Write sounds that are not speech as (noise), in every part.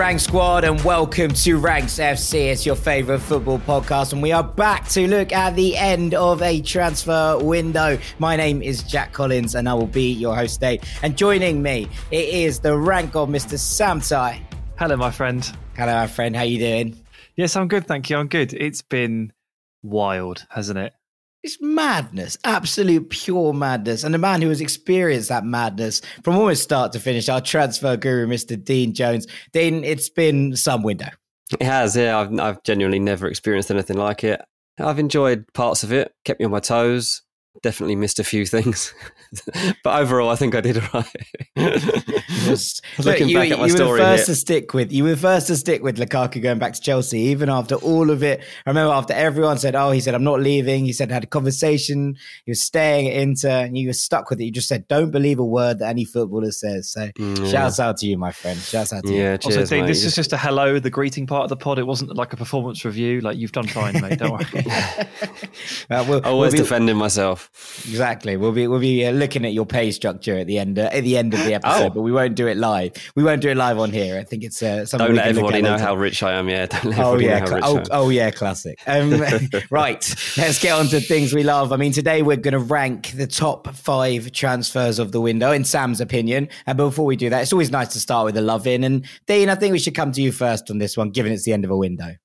Rank Squad, and welcome to Ranks FC. It's your favourite football podcast, and we are back to look at the end of a transfer window. My name is Jack Collins, and I will be your host today. And joining me, it is the rank of Mr. Sam Tighe. Hello, my friend. Hello, my friend. How you doing? Yes, I'm good, thank you. I'm good. It's been wild, hasn't it? It's madness, absolute pure madness. And the man who has experienced that madness from almost start to finish, our transfer guru, Mr. Dean Jones. Dean, it's been some window. It has, yeah. I've, I've genuinely never experienced anything like it. I've enjoyed parts of it, kept me on my toes definitely missed a few things, (laughs) but overall, I think I did all right. (laughs) (laughs) Looking you, back at my you story, were first here. to stick with you were first to stick with Lukaku going back to Chelsea, even after all of it. I remember after everyone said, "Oh, he said I'm not leaving." He said had a conversation. He was staying at Inter, and you were stuck with it. You just said, "Don't believe a word that any footballer says." So, mm, shouts out to you, my friend. Shouts out to yeah, you. Cheers, also, Dean, this is just a hello, the greeting part of the pod. It wasn't like a performance review. Like you've done fine, mate. Don't worry. well, we'll, Always we'll be, defending myself. Exactly. We'll be we'll be uh, looking at your pay structure at the end uh, at the end of the episode, oh. but we won't do it live. We won't do it live on here. I think it's uh, something. Don't let everybody know how rich I am. Yeah. (laughs) oh yeah. Cl- oh, oh, yeah. Classic. Um, (laughs) right. Let's get on to things we love. I mean, today we're going to rank the top five transfers of the window in Sam's opinion. And before we do that, it's always nice to start with a love in. And Dean, I think we should come to you first on this one, given it's the end of a window.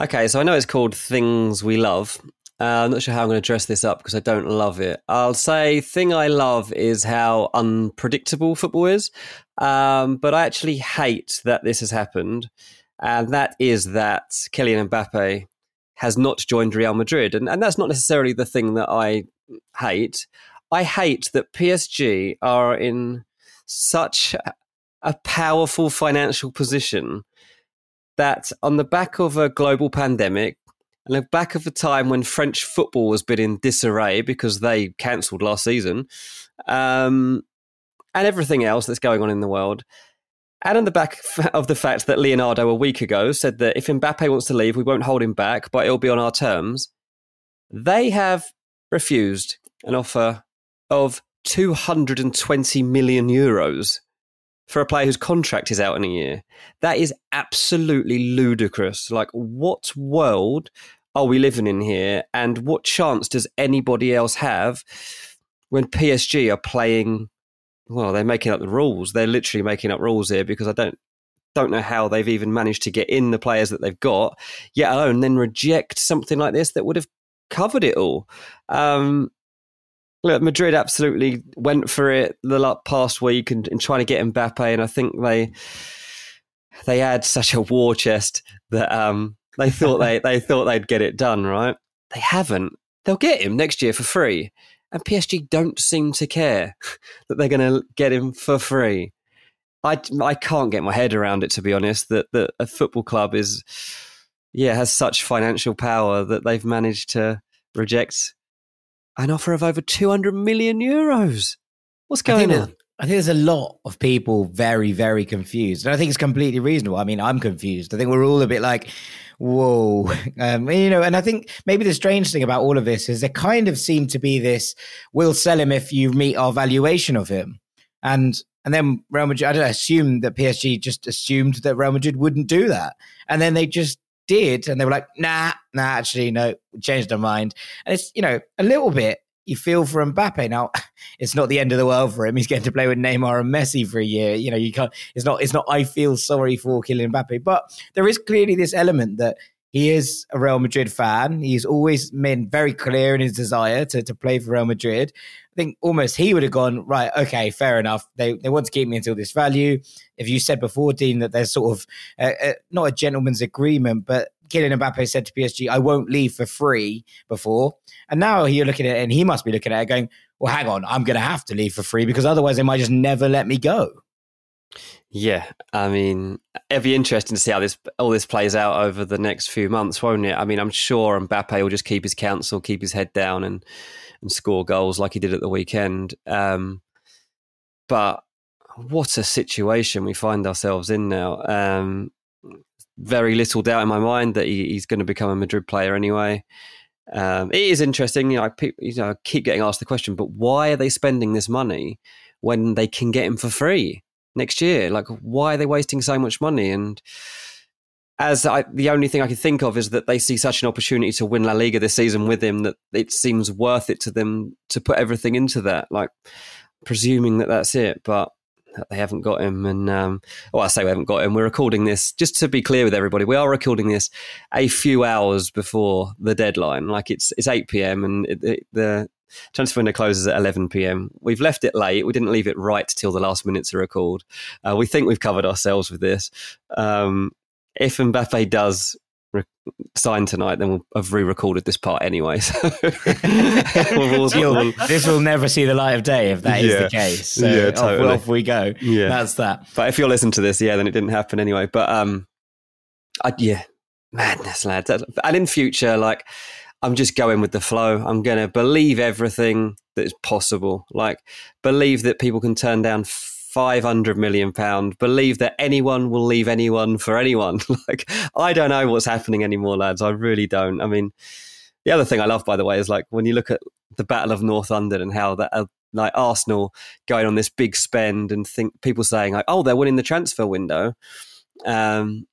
Okay, so I know it's called Things We Love, uh, I'm not sure how I'm going to dress this up because I don't love it. I'll say thing I love is how unpredictable football is, um, but I actually hate that this has happened, and that is that Kylian Mbappe has not joined Real Madrid, and, and that's not necessarily the thing that I hate. I hate that PSG are in such a powerful financial position that on the back of a global pandemic, and look back of the time when French football was been in disarray because they cancelled last season, um, and everything else that's going on in the world. And on the back (laughs) of the fact that Leonardo a week ago said that if Mbappe wants to leave, we won't hold him back, but it'll be on our terms. They have refused an offer of 220 million euros for a player whose contract is out in a year. That is absolutely ludicrous. Like, what world are we living in here? And what chance does anybody else have when PSG are playing? Well, they're making up the rules. They're literally making up rules here because I don't don't know how they've even managed to get in the players that they've got, yet alone then reject something like this that would have covered it all. Um, look, Madrid absolutely went for it the past week and, and trying to get Mbappe, and I think they they had such a war chest that um, they thought they they thought they'd get it done, right? They haven't. They'll get him next year for free. And PSG don't seem to care (laughs) that they're going to get him for free. I, I can't get my head around it to be honest that that a football club is yeah has such financial power that they've managed to reject an offer of over 200 million euros. What's going on? I think there's a lot of people very, very confused. And I think it's completely reasonable. I mean, I'm confused. I think we're all a bit like, whoa. (laughs) Um, you know, and I think maybe the strange thing about all of this is there kind of seemed to be this we'll sell him if you meet our valuation of him. And and then Real Madrid, I don't assume that PSG just assumed that Real Madrid wouldn't do that. And then they just did. And they were like, nah, nah, actually, no, changed their mind. And it's, you know, a little bit you feel for Mbappe. Now, (laughs) it's not the end of the world for him. He's getting to play with Neymar and Messi for a year. You know, you can't. It's not. It's not. I feel sorry for Kylian Mbappe, but there is clearly this element that he is a Real Madrid fan. He's always been very clear in his desire to, to play for Real Madrid. I think almost he would have gone, right, okay, fair enough. They, they want to keep me until this value. If you said before, Dean, that there's sort of uh, uh, not a gentleman's agreement, but Kylian Mbappe said to PSG, I won't leave for free before. And now you're looking at it and he must be looking at it going, well, hang on, I'm going to have to leave for free because otherwise they might just never let me go. Yeah, I mean, it'll be interesting to see how this all this plays out over the next few months, won't it? I mean, I'm sure Mbappe will just keep his counsel, keep his head down, and and score goals like he did at the weekend. Um, but what a situation we find ourselves in now. Um, very little doubt in my mind that he, he's going to become a Madrid player anyway. Um, it is interesting. You know, I, you know, I keep getting asked the question, but why are they spending this money when they can get him for free next year? Like, why are they wasting so much money? And as I, the only thing I can think of is that they see such an opportunity to win La Liga this season with him that it seems worth it to them to put everything into that. Like, presuming that that's it, but they haven't got him. And um, well, I say we haven't got him. We're recording this just to be clear with everybody. We are recording this a few hours before the deadline. Like it's it's eight p.m. and it, it, the transfer window closes at 11 p.m. We've left it late. We didn't leave it right till the last minute to record. Uh, we think we've covered ourselves with this. Um, if Mbappe does re- sign tonight, then we'll have re-recorded this part anyway. So (laughs) we'll, we'll, this will never see the light of day if that is Yeah. the case. So Yeah, off- totally. off, we go. Yeah. That's that. But if you're listening to this, yeah, then it didn't happen anyway. But um, I, yeah, madness, lads. And in future, like, I'm just going with the flow. I'm going to believe everything that is possible. Like, believe that people can turn down 500 million pound. Believe that anyone will leave anyone for anyone. (laughs) like, I don't know what's happening anymore, lads. I really don't. I mean, the other thing I love, by the way, is like when you look at the Battle of North London and how that, uh, like Arsenal going on this big spend and think people saying like, oh, they're winning the transfer window, um,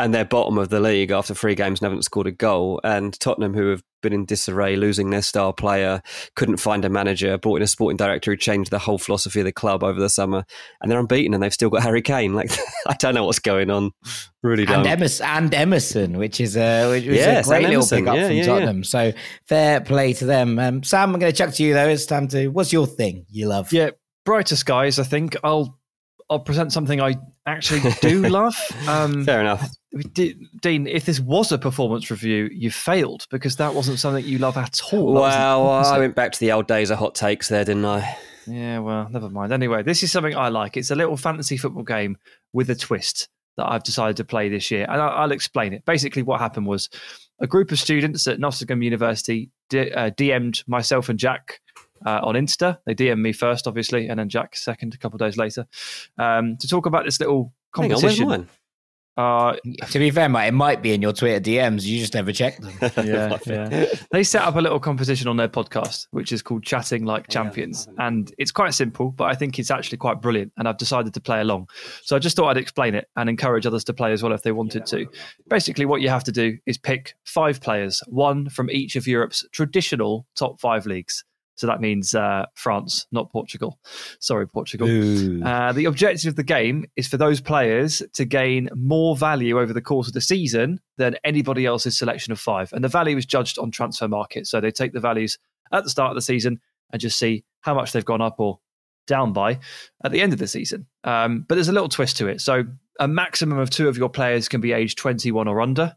and they're bottom of the league after three games and haven't scored a goal. And Tottenham, who have been in disarray, losing their star player, couldn't find a manager, brought in a sporting director who changed the whole philosophy of the club over the summer, and they're unbeaten and they've still got Harry Kane. Like, (laughs) I don't know what's going on. Really don't. And Emerson, and Emerson, which is a, which was Yes, a great little Emerson. pick up Yeah, from yeah, yeah. Tottenham. So fair play to them. Um, Sam, I'm going to chuck to you though. It's time to. What's your thing you love? Yeah, brighter skies. I think I'll I'll present something I actually do (laughs) love. Um, Fair enough. D- Dean, if this was a performance review, you failed because that wasn't something you love at all. That Well, (laughs) I went back to the old days of hot takes there, didn't I? Yeah, well, never mind. Anyway, this is something I like. It's a little fantasy football game with a twist that I've decided to play this year, and I'll, I'll explain it. Basically, what happened was a group of students at Nottingham University d- uh, DM'd myself and Jack uh, on Insta. They DM'd me first, obviously, and then Jack second a couple of days later um, to talk about this little Hang on, competition. uh, To be fair, mate, it might be in your Twitter DMs. You just never check them. (laughs) yeah, yeah. They set up a little competition on their podcast, which is called Chatting Like Champions. And it's quite simple, but I think it's actually quite brilliant. And I've decided to play along. So I just thought I'd explain it and encourage others to play as well if they wanted to. Basically, what you have to do is pick five players, one from each of Europe's traditional top five leagues. So that means uh, France, not Portugal. Sorry, Portugal. Uh, the objective of the game is for those players to gain more value over the course of the season than anybody else's selection of five. And the value is judged on transfer market. So they take the values at the start of the season and just see how much they've gone up or down by at the end of the season. Um, but there's a little twist to it. So a maximum of two of your players can be aged 21 or under.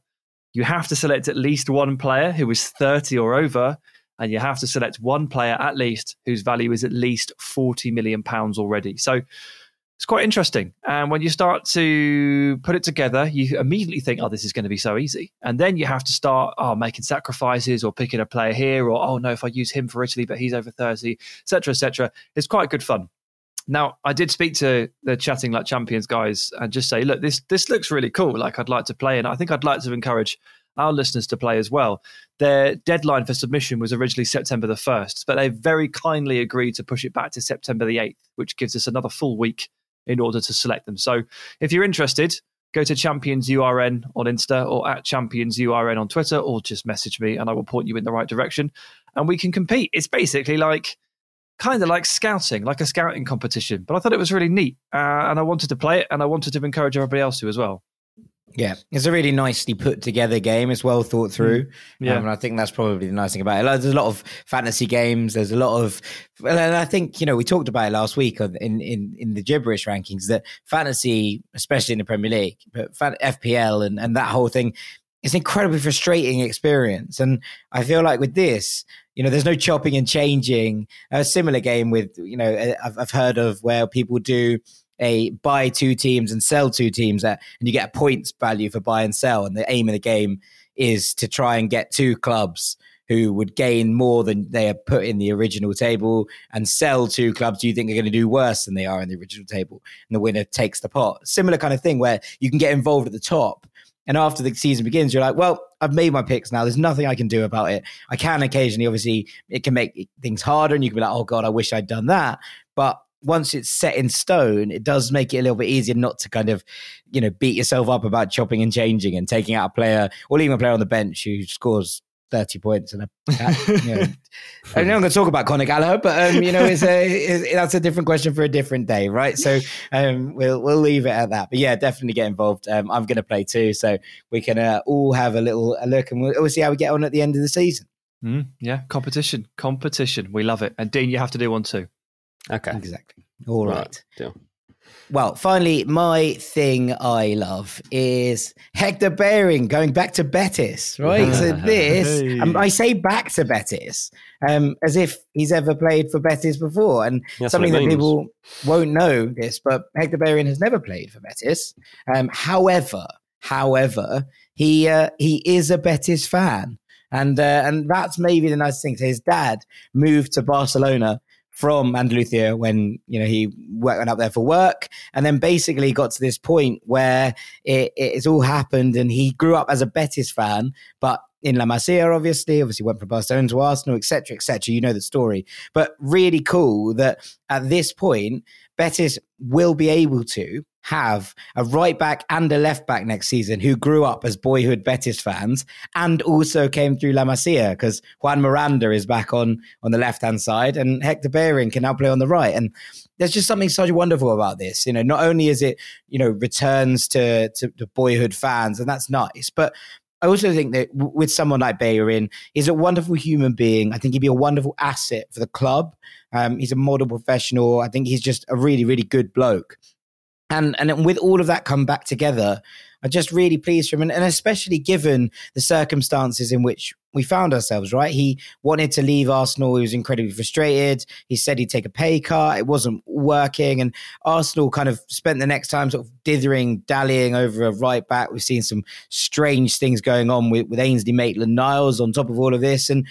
You have to select at least one player who is 30 or over, and you have to select one player at least whose value is at least 40 million pounds already. So it's quite interesting. And when you start to put it together, you immediately think, oh, this is going to be so easy. And then you have to start oh, making sacrifices or picking a player here, or oh no, if I use him for Italy, but he's over 30, etc., etc. It's quite good fun. Now, I did speak to the chatting like champions guys and just say, look, this this looks really cool. Like I'd like to play, and I think I'd like to encourage our listeners to play as well. Their deadline for submission was originally September the first, but they very kindly agreed to push it back to September the eighth, which gives us another full week in order to select them. So, if you're interested, go to Champions URN on Insta or at Champions URN on Twitter, or just message me, and I will point you in the right direction, and we can compete. It's basically like kind of like scouting, like a scouting competition. But I thought it was really neat, uh, and I wanted to play it, and I wanted to encourage everybody else to as well. Yeah, it's a really nicely put together game. It's well thought through. Yeah. Um, and I think that's probably the nice thing about it. Like, there's a lot of fantasy games. There's a lot of, and I think you know we talked about it last week on- in in in the gibberish rankings that fantasy, especially in the Premier League, but fan, FPL and and that whole thing, it's an incredibly frustrating experience. And I feel like with this, you know, there's no chopping and changing. A similar game with, you know, I've, I've heard of where people do a buy two teams and sell two teams at, and you get a points value for buy and sell. And the aim of the game is to try and get two clubs who would gain more than they are put in the original table and sell two clubs you think are going to do worse than they are in the original table. And the winner takes the pot. Similar kind of thing where you can get involved at the top. And after the season begins, you're like, well, I've made my picks now. There's nothing I can do about it. I can occasionally, obviously, it can make things harder and you can be like, oh God, I wish I'd done that. But once it's set in stone, it does make it a little bit easier not to kind of, you know, beat yourself up about chopping and changing and taking out a player or leaving a player on the bench who scores 30 points and a you know, I'm not going to talk about Conor Gallagher, but um, you know, it's a it's, that's a different question for a different day, right? So um, we'll we'll leave it at that. But yeah, definitely get involved. Um, I'm going to play too, so we can uh, all have a little a look, and we'll, we'll see how we get on at the end of the season. Mm, yeah, competition, competition. We love it. And Dean, you have to do one too. Okay, exactly. All right. right. Deal. Well, finally, my thing I love is Hector Bellerin going back to Betis, right? so (laughs) this, hey. um, I say back to Betis um, as if he's ever played for Betis before. And That's something that people won't know this, but Hector Bellerin has never played for Betis. Um, however, however, he uh, he is a Betis fan. And uh, and that's maybe the nice thing. So his dad moved to Barcelona from Andalusia when you know he went up there for work, and then basically got to this point where it, it's all happened, and he grew up as a Betis fan, but in La Masia, obviously, obviously went from Barcelona to Arsenal, etc., etc. You know the story, but really cool that at this point, Betis will be able to have a right back and a left back next season who grew up as boyhood Betis fans and also came through La Masia because Juan Miranda is back on on the left hand side and Hector Bellerin can now play on the right. And there's just something so wonderful about this. You know, not only is it, you know, returns to, to, to boyhood fans, and that's nice, but I also think that with someone like Bellerin, he's a wonderful human being. I think he'd be a wonderful asset for the club. Um, he's a model professional. I think he's just a really, really good bloke and and with all of that come back together, I'm just really pleased for him, and, and, especially given the circumstances in which we found ourselves. Right, he wanted to leave Arsenal. He was incredibly frustrated. He said he'd take a pay cut. It wasn't working, and Arsenal kind of spent the next time sort of dithering, dallying over a right back. We've seen some strange things going on with, with Ainsley Maitland-Niles on top of all of this, and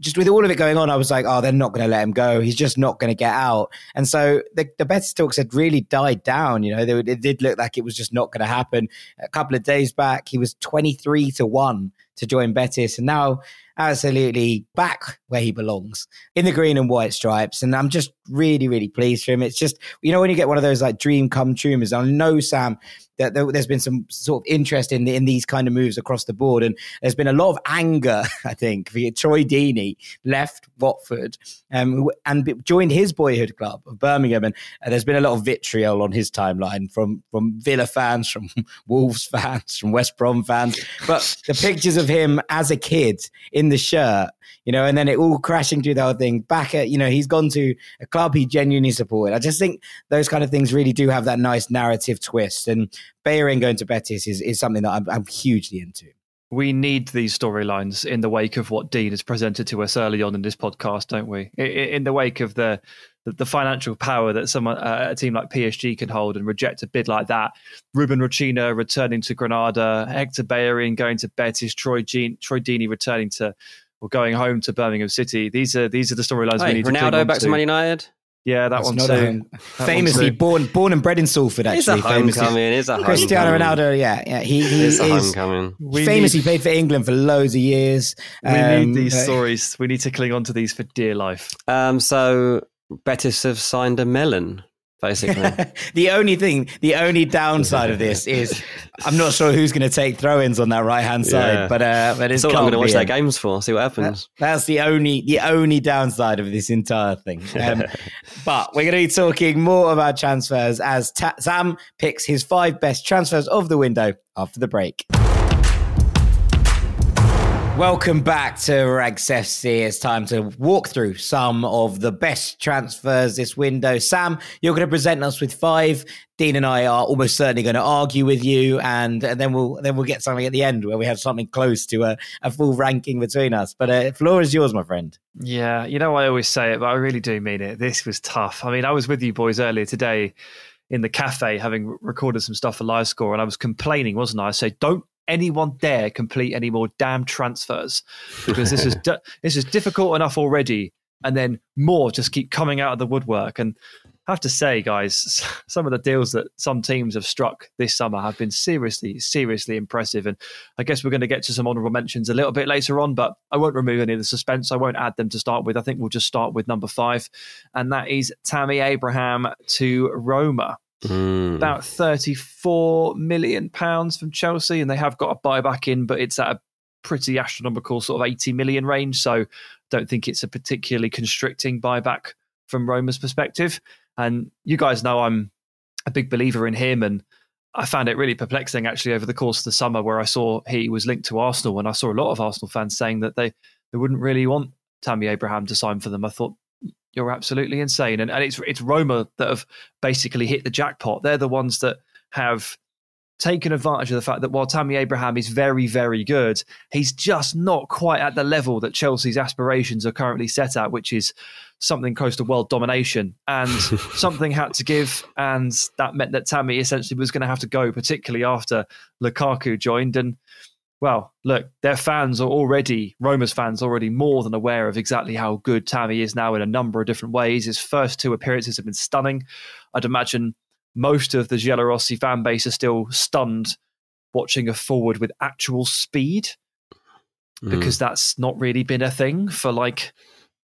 just with all of it going on, I was like, oh, they're not going to let him go. He's just not going to get out. And so the, the Betis talks had really died down. You know, they, it did look like it was just not going to happen. A couple of days back, he was 23 to 1 to join Betis. And now absolutely back where he belongs in the green and white stripes. And I'm just really, really pleased for him. It's just, you know, when you get one of those like dream come true moves, I know, Sam, that there's been some sort of interest in in these kind of moves across the board, and there's been a lot of anger. (laughs) I think Troy Deeney left Watford um, and joined his boyhood club of Birmingham, and uh, there's been a lot of vitriol on his timeline from from Villa fans, (laughs) from Wolves fans, from West Brom fans. But the pictures of him as a kid in the shirt you know, and then it all crashing through the whole thing. Back at, you know, he's gone to a club he genuinely supported. I just think those kind of things really do have that nice narrative twist. And Bellerin going to Betis is, is something that I'm, I'm hugely into. We need these storylines in the wake of what Dean has presented to us early on in this podcast, don't we? In the wake of the the, financial power that someone uh, a team like PSG can hold and reject a bid like that. Ruben Rochina returning to Granada, Hector Bellerin going to Betis, Troy Jean, Troy Deeney returning to or going home to Birmingham City. These are these are the storylines hey, we need Ronaldo to back to Man United. Yeah, that one too. That famously one too. born born and bred in Salford. Actually, it's a homecoming. It's a Cristiano Ronaldo. Yeah, yeah. He, he it's a homecoming. famously need, played for England for loads of years. We um, need these stories. We need to cling on to these for dear life. Um, so Betis have signed a melon basically. (laughs) the only thing, the only downside of this is (laughs) I'm not sure who's going to take throw-ins on that right-hand side, yeah. but uh, but it's all I'm going to watch their games for. See what happens. That, that's the only the only downside of this entire thing. (laughs) Um, but we're going to be talking more about transfers as Ta- Sam picks his five best transfers of the window after the break. Welcome back to Ranks FC. It's time to walk through some of the best transfers this window. Sam, you're going to present us with five. Dean and I are almost certainly going to argue with you, and, and then we'll then we'll get something at the end where we have something close to a, a full ranking between us. But uh, floor is yours, my friend. Yeah, you know I always say it, but I really do mean it. This was tough. I mean, I was with you boys earlier today in the cafe having recorded some stuff for Live Score, and I was complaining, wasn't I? I said, "Don't anyone dare complete any more damn transfers because this is (laughs) this is difficult enough already, and then more just keep coming out of the woodwork." And I have to say, guys, some of the deals that some teams have struck this summer have been seriously, seriously impressive. And I guess we're going to get to some honourable mentions a little bit later on, but I won't remove any of the suspense. I won't add them to start with. I think we'll just start with number five, and that is Tammy Abraham to Roma. Mm. About 34 million pounds from Chelsea, and they have got a buyback in, but it's at a pretty astronomical sort of 80 million range. So don't think it's a particularly constricting buyback from Roma's perspective. And you guys know I'm a big believer in him. And I found it really perplexing actually over the course of the summer where I saw he was linked to Arsenal. And I saw a lot of Arsenal fans saying that they, they wouldn't really want Tammy Abraham to sign for them. I thought, you're absolutely insane. And, and it's, it's Roma that have basically hit the jackpot. They're the ones that have taken advantage of the fact that while Tammy Abraham is very, very good, he's just not quite at the level that Chelsea's aspirations are currently set at, which is something close to world domination. And (laughs) something had to give, and that meant that Tammy essentially was going to have to go, particularly after Lukaku joined. And well, look, their fans are already, Roma's fans already more than aware of exactly how good Tammy is now in a number of different ways. His first two appearances have been stunning. I'd imagine most of the Giallorossi fan base are still stunned watching a forward with actual speed mm. because that's not really been a thing for like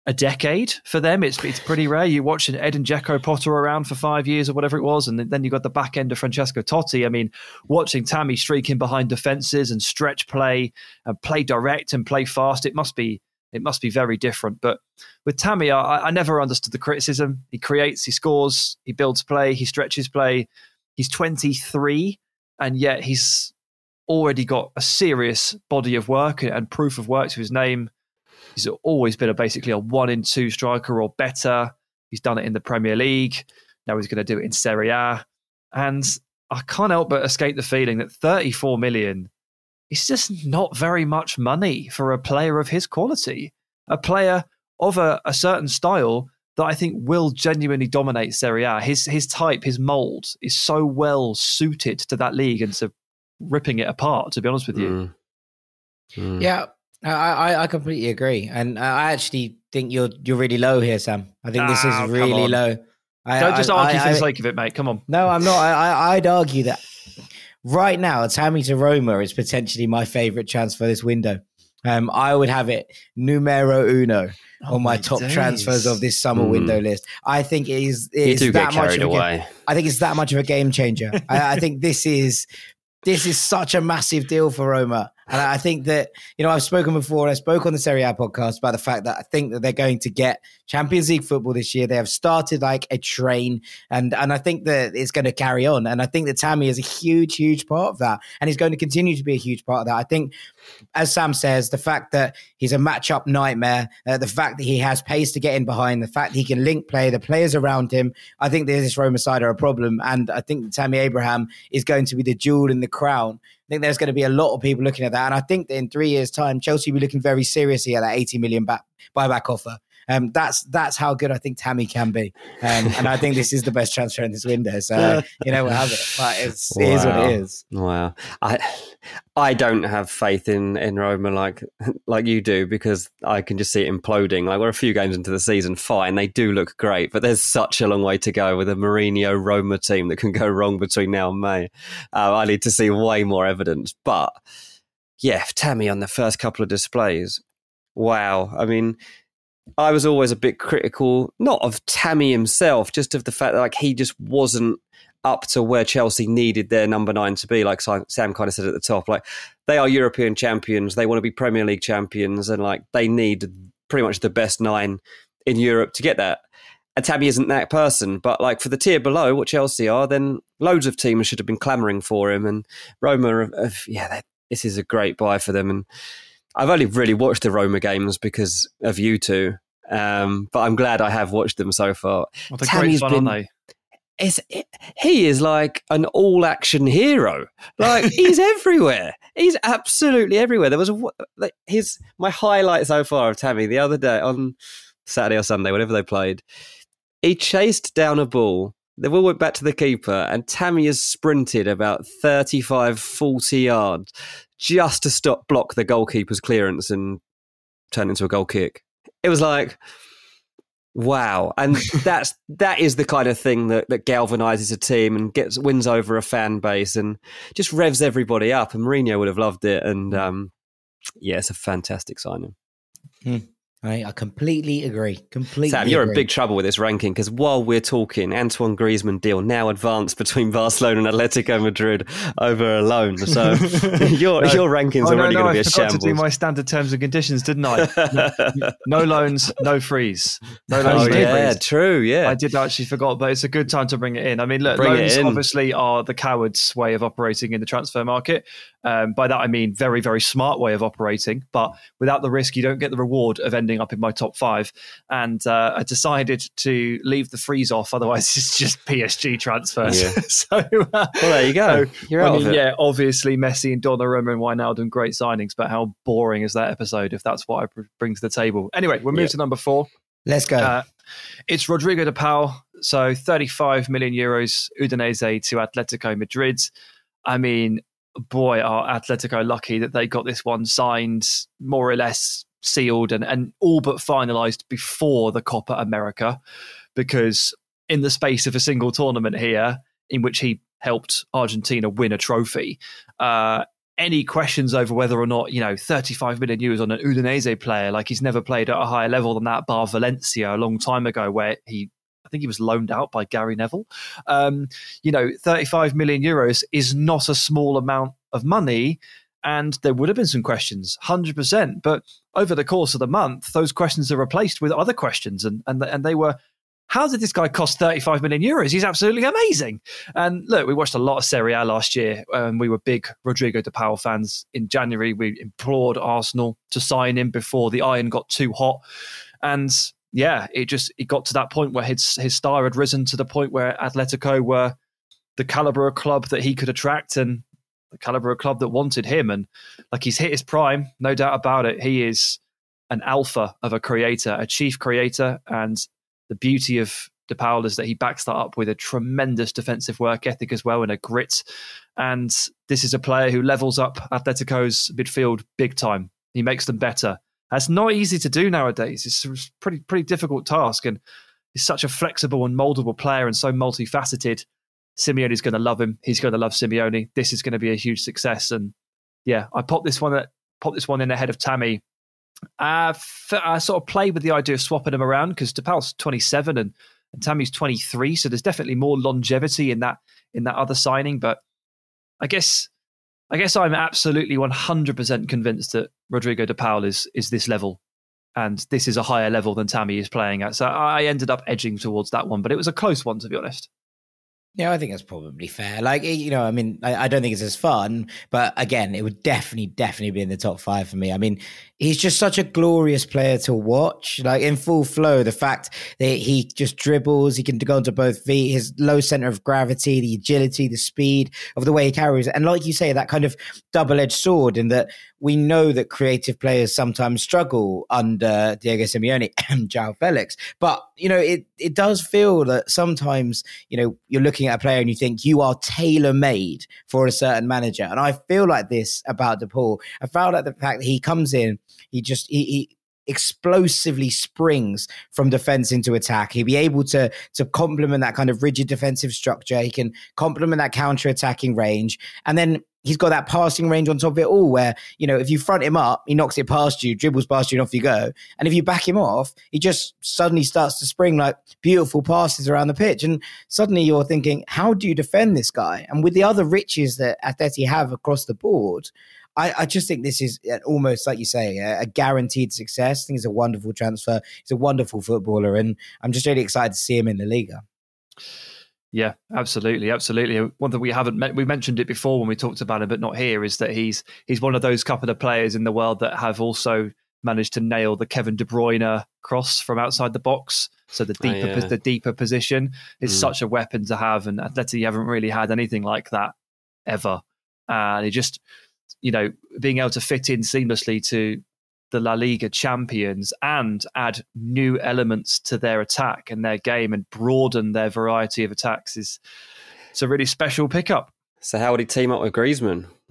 a decade for them. It's it's pretty rare. You watch an Edin Dzeko potter around for five years or whatever it was, and then you got the back end of Francesco Totti. I mean, watching Tammy streaking behind defenses and stretch play and play direct and play fast, it must be it must be very different. But with Tammy, I, I never understood the criticism. He creates, he scores, he builds play, he stretches play. He's 23, and yet he's already got a serious body of work and proof of work to his name. He's always been a basically a one in two striker or better. He's done it in the Premier League. Now he's going to do it in Serie A. And I can't help but escape the feeling that 34 million is just not very much money for a player of his quality. A player of a, a certain style that I think will genuinely dominate Serie A. His his type, his mold is so well suited to that league and to ripping it apart. To be honest with you, mm. Mm. yeah, I, I completely agree, and I actually think you're you're really low here, Sam. I think this is really low. I, Don't just argue for the sake of it, mate. Come on. No, I'm not. I, I'd argue that right now, Tammy to Roma is potentially my favorite transfer this window. Um, I would have it numero uno oh on my, my top days. transfers of this summer mm. window list. I think it is, it you do that get carried away. Game, I think it's that much of a game changer. I, I think this is this is such a massive deal for Roma. And I think that, you know, I've spoken before, I spoke on the Serie A podcast about the fact that I think that they're going to get Champions League football this year. They have started like a train and, and I think that it's going to carry on. And I think that Tammy is a huge, huge part of that. And he's going to continue to be a huge part of that. I think, as Sam says, the fact that he's a matchup nightmare, uh, the fact that he has pace to get in behind, the fact that he can link play, the players around him, I think this Roma side are a problem. And I think Tammy Abraham is going to be the jewel in the crown think there's going to be a lot of people looking at that. And I think that in three years' time, Chelsea will be looking very seriously at that 80 million back, buyback offer. Um, that's that's how good I think Tammy can be, um, and I think this is the best transfer in this window. So you know we'll have it, but it's wow. it is what it is. Wow, I I don't have faith in in Roma like like you do because I can just see it imploding. Like we're a few games into the season, fine, they do look great, but there's such a long way to go with a Mourinho Roma team that can go wrong between now and May. Uh, I need to see way more evidence, but yeah, Tammy on the first couple of displays. Wow. I mean, I was always a bit critical, not of Tammy himself, just of the fact that like he just wasn't up to where Chelsea needed their number nine to be. Like Sam kind of said at the top, like they are European champions, they want to be Premier League champions, and like they need pretty much the best nine in Europe to get that. And Tammy isn't that person, but like for the tier below, what Chelsea are, then loads of teams should have been clamoring for him. And Roma, have, yeah, this is a great buy for them. And I've only really watched the Roma games because of you two, um, but I'm glad I have watched them so far. What a Tammy's great fun, been, is he is like an all action hero. Like he's (laughs) everywhere. He's absolutely everywhere. There was a, like, his my highlight so far of Tammy the other day on Saturday or Sunday, whenever they played. He chased down a ball The ball went back to the keeper, and Tammy has sprinted about 35, 40 yards just to stop block the goalkeeper's clearance and turn into a goal kick. It was like, wow. And (laughs) that's that is the kind of thing that, that galvanizes a team and gets wins over a fan base and just revs everybody up. And Mourinho would have loved it. And um, yeah, it's a fantastic signing. Hmm. I, I completely agree. Completely. Sam, you're agree. in big trouble with this ranking because while we're talking, Antoine Griezmann deal now advanced between (laughs) Barcelona and Atletico Madrid over a loan. So (laughs) your No. your rankings Oh, are no, already no, going to be I a forgot to do my standard terms and conditions, didn't I? No, no loans, no frees. No oh loans, no yeah, frees. true. Yeah, I did actually forgot, but it's a good time to bring it in. I mean, look, Bring loans obviously are the coward's way of operating in the transfer market. Um, by that I mean very, very smart way of operating. But without the risk, you don't get the reward of ending up in my top five. And uh, I decided to leave the frees off. Otherwise, (laughs) it's just PSG transfers. Yeah. (laughs) so, uh, well, there you go. so, You're I out mean, of it. yeah, obviously Messi and Donnarumma and Wijnaldum, great signings. But how boring is that episode if that's what I bring to the table? Anyway, we'll move Yeah. to number four. Let's go. Uh, it's Rodrigo de Paul. So 35 million euros, Udinese to Atletico Madrid. I mean, boy, are Atletico lucky that they got this one signed more or less sealed and, and all but finalized before the Copa America, because in the space of a single tournament here, in which he helped Argentina win a trophy, uh, any questions over whether or not, you know, 35 million euros on an Udinese player, like he's never played at a higher level than that, bar Valencia a long time ago, where he, I think he was loaned out by Gary Neville. Um, you know, 35 million euros is not a small amount of money. And there would have been some questions, 100%. But over the course of the month, those questions are replaced with other questions. And, and, and they were, how did this guy cost 35 million euros? He's absolutely amazing. And look, we watched a lot of Serie A last year. and we were big Rodrigo de Paul fans. In January, we implored Arsenal to sign him before the iron got too hot. And yeah, it just it got to that point where his his star had risen to the point where Atletico were the caliber of club that he could attract and the caliber of club that wanted him. And like he's hit his prime, no doubt about it. He is an alpha of a creator, a chief creator, and the beauty of De Paul is that he backs that up with a tremendous defensive work ethic as well and a grit. And this is a player who levels up Atletico's midfield big time. He makes them better. That's not easy to do nowadays. It's a pretty pretty difficult task, and he's such a flexible and moldable player and so multifaceted. Simeone's going to love him. He's going to love Simeone. This is going to be a huge success. And yeah, I popped this one popped this one in ahead of Tammy. I, f- I sort of played with the idea of swapping them around because DePaul's 27 and, and Tammy's 23, so there's definitely more longevity in that in that other signing. But I guess I guess I'm absolutely 100% convinced that Rodrigo de Paul is is this level, and this is a higher level than Tammy is playing at. So I ended up edging towards that one, but it was a close one to be honest. Yeah, I think that's probably fair. Like, eh, you know, I mean, I, I don't think it's as fun, but again, it would definitely, definitely be in the top five for me. I mean, he's just such a glorious player to watch. Like in full flow, the fact that he just dribbles, he can go onto both feet, his low center of gravity, the agility, the speed of the way he carries, and like you say, that kind of double-edged sword. In that we know that creative players sometimes struggle under Diego Simeone (laughs) and João Felix, but you know, it it does feel that sometimes you know you're looking at a player and you think you are tailor made for a certain manager. And I feel like this about DePaul. I felt like the fact that he comes in, he just he, he explosively springs from defense into attack. He'll be able to to complement that kind of rigid defensive structure. He can complement that counter attacking range, and then he's got that passing range on top of it all. Where you know if you front him up, he knocks it past you, dribbles past you, and off you go. And if you back him off, he just suddenly starts to spring like beautiful passes around the pitch. And suddenly you're thinking, how do you defend this guy? And with the other riches that Atleti have across the board. I, I just think this is uh, almost like you say a, a guaranteed success. I think it's a wonderful transfer. He's a wonderful footballer, and I'm just really excited to see him in the Liga. Yeah, absolutely, absolutely. One thing we haven't met, we mentioned it before when we talked about him, but not here, is that he's he's one of those couple of players in the world that have also managed to nail the Kevin De Bruyne cross from outside the box. So the Oh, deeper yeah. the deeper position is Mm. such a weapon to have, and Atleti haven't really had anything like that ever. And he just, you know, being able to fit in seamlessly to the La Liga champions and add new elements to their attack and their game and broaden their variety of attacks is it's a really special pickup. So how would he team up with Griezmann? (laughs)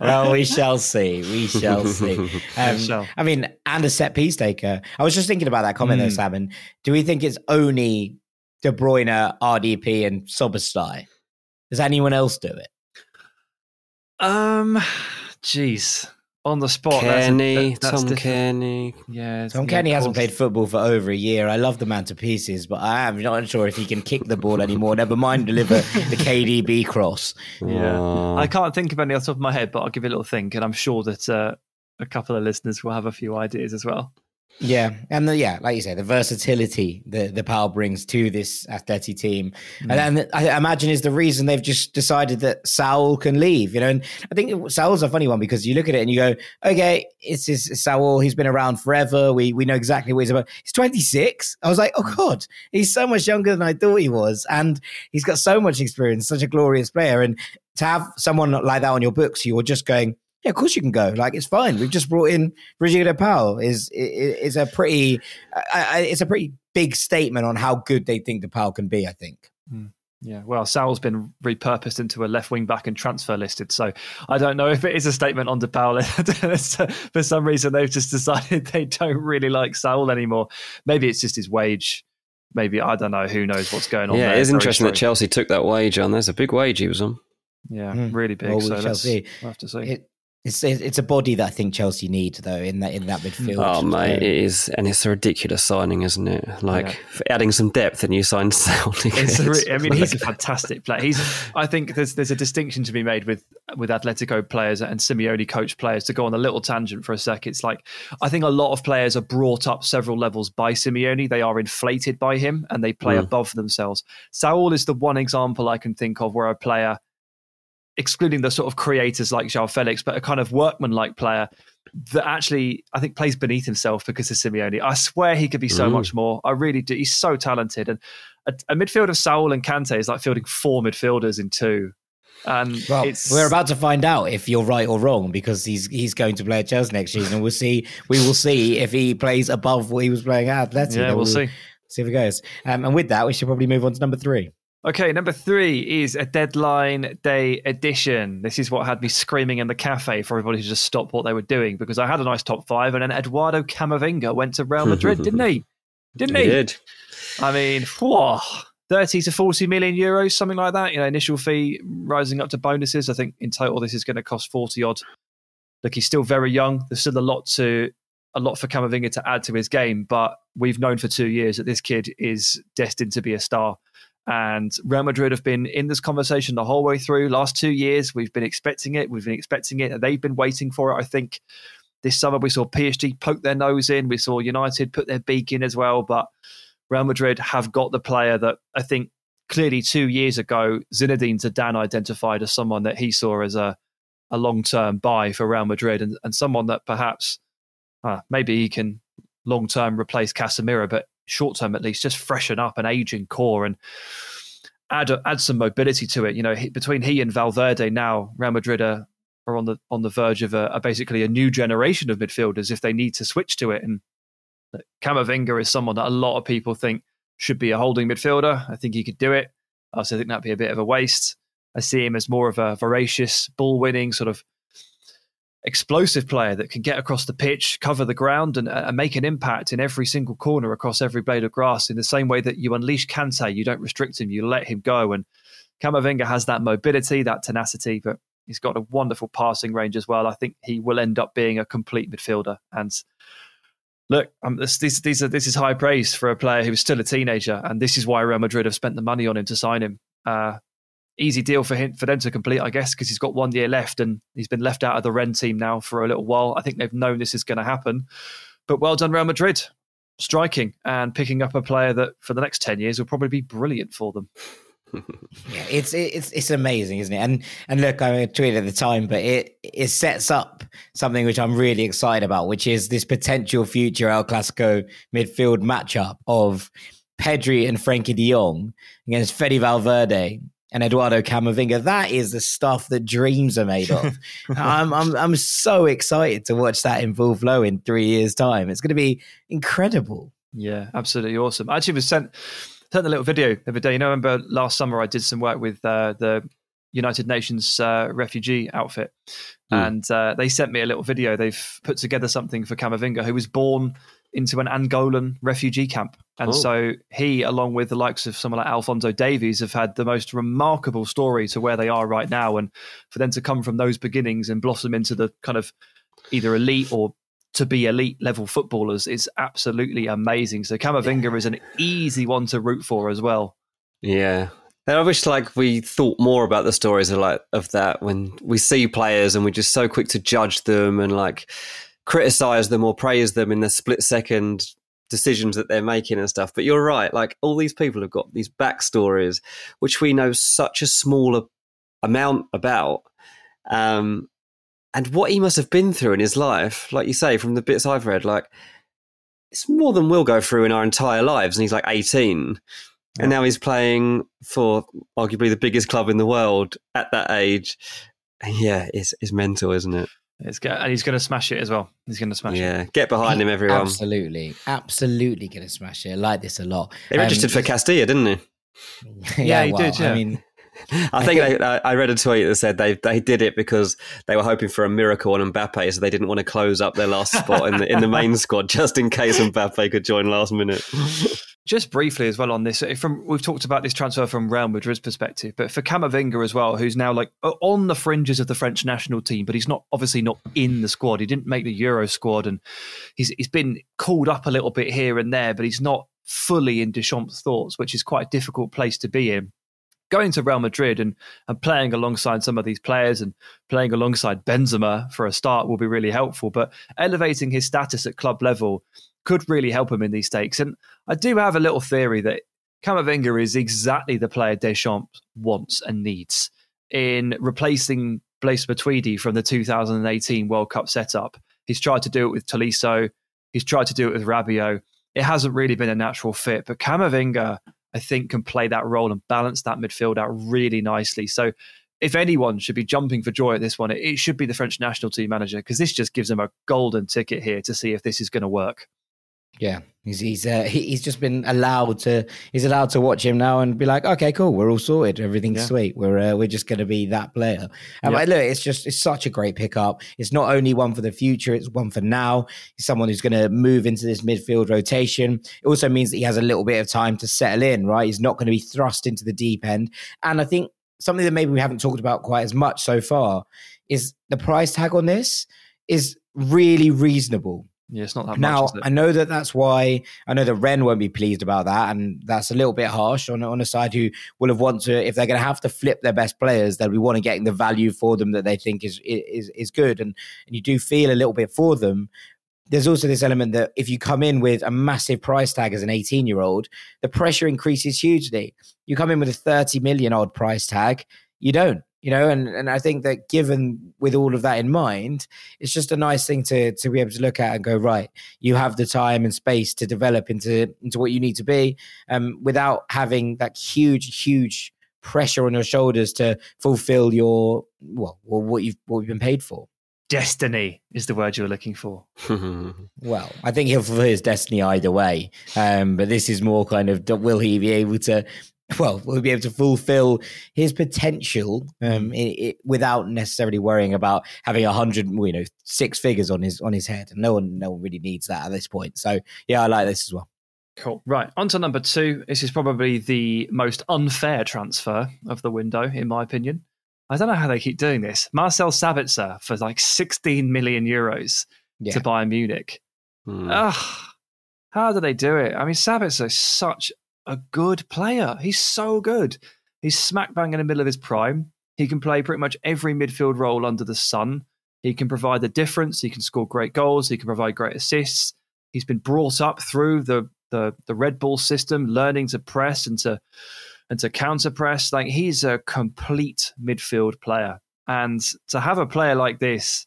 well, we shall see. We shall (laughs) see. Um, shall. I mean, and a set piece taker. I was just thinking about that comment Mm. though, Salmon. Do we think it's only De Bruyne, RDP, and Soberstein? Does anyone else do it? Um, jeez, on the spot. that's Kenny, that- that's Tom different. Kenny. Yeah, Tom yeah, Kenny of hasn't played football for over a year. I love the man to pieces, but I am not sure if he can kick the ball anymore. Never mind deliver the KDB cross. Yeah. Oh. I can't think of any off the top of my head, but I'll give it a little think, and I'm sure that uh, a couple of listeners will have a few ideas as well. Yeah, and the, yeah, like you say, the versatility the De Paul brings to this Atleti team, mm. and then I imagine is the reason they've just decided that Saul can leave. You know, and I think Saul's a funny one because you look at it and you go, okay, it's, it's Saul. He's been around forever. We we know exactly what he's about. He's twenty six. I was like, oh mm. god, he's so much younger than I thought he was, and he's got so much experience, such a glorious player, and to have someone like that on your books, you're just going. Yeah, of course you can go. Like it's fine. We've just brought in Brigitte Powell. is is a pretty, I, I, it's a pretty big statement on how good they think De Paul can be. I think. Yeah, well, Saul's been repurposed into a left wing back and transfer listed, so I don't know if it is a statement on De Paul. (laughs) For some reason, they've just decided (laughs) they don't really like Saul anymore. Maybe it's just his wage. Maybe I don't know. Who knows what's going on? Yeah, there. it is Very interesting that. Chelsea took that wage on. There's a big wage he was on. Yeah, Hmm. really big. Well, we so shall let's see. we'll have to see. It, it's it's a body that I think Chelsea need though in that in that midfield. Oh, mate, it is. And it's a ridiculous signing, isn't it? Like, Yeah. for adding some depth and you signed (laughs) Celtic. It's a I mean, he's a fantastic player. He's. I think there's there's a distinction to be made with with Atletico players and Simeone coach players. To go on a little tangent for a sec, it's like I think a lot of players are brought up several levels by Simeone. They are inflated by him and they play Mm. above themselves. Saul is the one example I can think of where a player, excluding the sort of creators like João Felix, but a kind of workman-like player that actually I think plays beneath himself because of Simeone. I swear he could be so Mm. much more. I really do. He's so talented and a, a midfield of Saul and Kante is like fielding four midfielders in two. And Well, it's we're about to find out if you're right or wrong because he's he's going to play at Chelsea next season. We'll see. We will see if he plays above what he was playing at Atleti. yeah, Then we'll see. See if it goes. Um, and with that, we should probably move on to number three. Okay, number three is a deadline day edition. This is what had me screaming in the cafe for everybody to just stop what they were doing because I had a nice top five, and then Eduardo Camavinga went to Real Madrid, didn't he? (laughs) Didn't He he? did. I mean, whoa, 30 to 40 million euros, something like that. You know, initial fee rising up to bonuses. I think in total this is going to cost 40 odd. Look, he's still very young. There's still a lot to a lot for Camavinga to add to his game, but we've known for two years that this kid is destined to be a star. And Real Madrid have been in this conversation the whole way through. Last two years, we've been expecting it. We've been expecting it, and they've been waiting for it. I think this summer we saw PSG poke their nose in. We saw United put their beak in as well, but Real Madrid have got the player that I think clearly two years ago Zinedine Zidane identified as someone that he saw as a, a long term buy for Real Madrid and, and someone that perhaps uh, maybe he can long term replace Casemiro, but short term at least just freshen up an aging core and add add some mobility to it. You know, between he and Valverde now, Real Madrid are, are on the on the verge of a, a basically a new generation of midfielders if they need to switch to it and Camavinga is someone that a lot of people think should be a holding midfielder. I think he could do it. I also think that'd be a bit of a waste. I see him as more of a voracious, ball winning, sort of explosive player that can get across the pitch, cover the ground, and, and make an impact in every single corner across every blade of grass in the same way that you unleash Kante. You don't restrict him, you let him go. And Camavinga has that mobility, that tenacity, but he's got a wonderful passing range as well. I think he will end up being a complete midfielder. And look, um, this, this, these are, this is high praise for a player who's still a teenager, and this is why Real Madrid have spent the money on him to sign him. Uh, easy deal for him for them to complete, I guess, because he's got one year left and he's been left out of the Rennes team now for a little while. I think they've known this is going to happen, but well done, Real Madrid, striking and picking up a player that for the next ten years will probably be brilliant for them. (laughs) Yeah, it's it's it's amazing, isn't it? And and look, I tweeted at the time, but it it sets up something which I'm really excited about, which is this potential future El Clasico midfield matchup of Pedri and Frenkie De Jong against Fede Valverde and Eduardo Camavinga. That is the stuff that dreams are made of. (laughs) I'm, I'm, I'm so excited to watch that in full flow in three years' time. It's going to be incredible. Yeah, absolutely awesome. I actually was sent sent a little video the other day. You know, I remember last summer I did some work with uh, the United Nations uh, refugee outfit, mm. and uh, they sent me a little video. They've put together something for Camavinga, who was born into an Angolan refugee camp. And oh. so he, along with the likes of someone like Alphonso Davies, have had the most remarkable story to where they are right now. And for them to come from those beginnings and blossom into the kind of either elite or to be elite level footballers is absolutely amazing. So Camavinga yeah. is an easy one to root for as well. Yeah. And I wish like we thought more about the stories of like of that when we see players and we're just so quick to judge them and like criticize them or praise them in the split second decisions that they're making and stuff. But you're right, like all these people have got these backstories, which we know such a smaller amount about. Um, and what he must have been through in his life, like you say, from the bits I've read, like it's more than we'll go through in our entire lives. And he's like 18. Yeah. And now he's playing for arguably the biggest club in the world at that age. Yeah, it's, it's mental, isn't it? It's go- and he's going to smash it as well. He's going to smash yeah. it. Yeah, get behind him, everyone. Absolutely, absolutely going to smash it. I like this a lot. He registered um, for Castilla, didn't he? (laughs) yeah, yeah, he well, did. Yeah. I mean, I think they, I read a tweet that said they they did it because they were hoping for a miracle on Mbappe, so they didn't want to close up their last spot in the in the main (laughs) squad just in case Mbappe could join last minute. (laughs) Just briefly as well on this, from we've talked about this transfer from Real Madrid's perspective, but for Camavinga as well, who's now like on the fringes of the French national team, but he's not obviously not in the squad. He didn't make the Euro squad, and he's he's been called up a little bit here and there, but he's not fully in Deschamps' thoughts, which is quite a difficult place to be in going to Real Madrid and, and playing alongside some of these players and playing alongside Benzema for a start will be really helpful. But elevating his status at club level could really help him in these stakes. And I do have a little theory that Camavinga is exactly the player Deschamps wants and needs in replacing Blaise Matuidi from the 2018 World Cup setup. He's tried to do it with Tolisso. He's tried to do it with Rabiot. It hasn't really been a natural fit, but Camavinga I think can play that role and balance that midfield out really nicely. So if anyone should be jumping for joy at this one, it, should be the French national team manager because this just gives him a golden ticket here to see if this is going to work. Yeah, he's he's uh, he's just been allowed to he's allowed to watch him now and be like, okay, cool, we're all sorted, everything's yeah. sweet. We're uh, we're just going to be that player. And yeah. look, it's just it's such a great pickup. It's not only one for the future; it's one for now. He's someone who's going to move into this midfield rotation. It also means that he has a little bit of time to settle in. Right, he's not going to be thrust into the deep end. And I think something that maybe we haven't talked about quite as much so far is the price tag on this is really reasonable yeah, it's not that now, much. I know that that's why I know that Rennes won't be pleased about that, and that's a little bit harsh on on a side who will have want to if they're going to have to flip their best players, they'll be wanting getting the value for them that they think is is is good, and and you do feel a little bit for them. There's also this element that if you come in with a massive price tag as an 18 year old, the pressure increases hugely. You come in with a 30 million odd price tag, you don't you know and and i think that given with all of that in mind it's just a nice thing to to be able to look at and go right you have the time and space to develop into into what you need to be um without having that huge huge pressure on your shoulders to fulfill your well well what you've what you've been paid for destiny is the word you're looking for. (laughs) well, I think he'll fulfill his destiny either way. Um, but this is more kind of will he be able to well, will be able to fulfill his potential um, it, it, without necessarily worrying about having a hundred, you know, six figures on his on his head. No one, no one really needs that at this point. So, yeah, I like this as well. Cool. Right. On to number two. This is probably the most unfair transfer of the window, in my opinion. I don't know how they keep doing this. Marcel Sabitzer for like 16 million euros yeah. to Bayern Munich. Hmm. Ugh. How do they do it? I mean, Sabitzer is such a good player. He's so good. He's smack bang in the middle of his prime. He can play pretty much every midfield role under the sun. He can provide the difference. He can score great goals. He can provide great assists. He's been brought up through the the, the Red Bull system, learning to press and to and to counter press. Like he's a complete midfield player. And to have a player like this,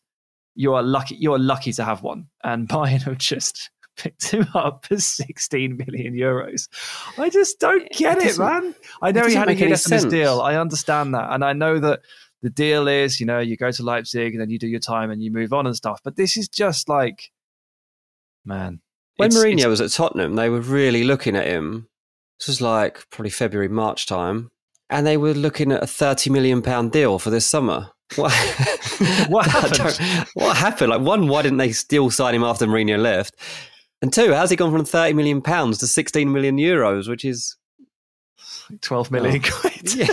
you are lucky. You are lucky to have one. And (laughs) Bayern have just picked him up for 16 million euros. I just don't get it, doesn't- man. I know he had a make any year his deal. I understand that. And I know that the deal is, you know, you go to Leipzig and then you do your time and you move on and stuff. But this is just like, man. When it's- Mourinho it's- was at Tottenham, they were really looking at him. This was like probably February, March time, and they were looking at a thirty million pound deal for this summer. (laughs) What, What (laughs) happened? What happened? Like one, why didn't they still sign him after Mourinho left? And two, how's he gone from thirty million pounds to sixteen million euros, which is 12 million Oh. quid. (laughs) yeah,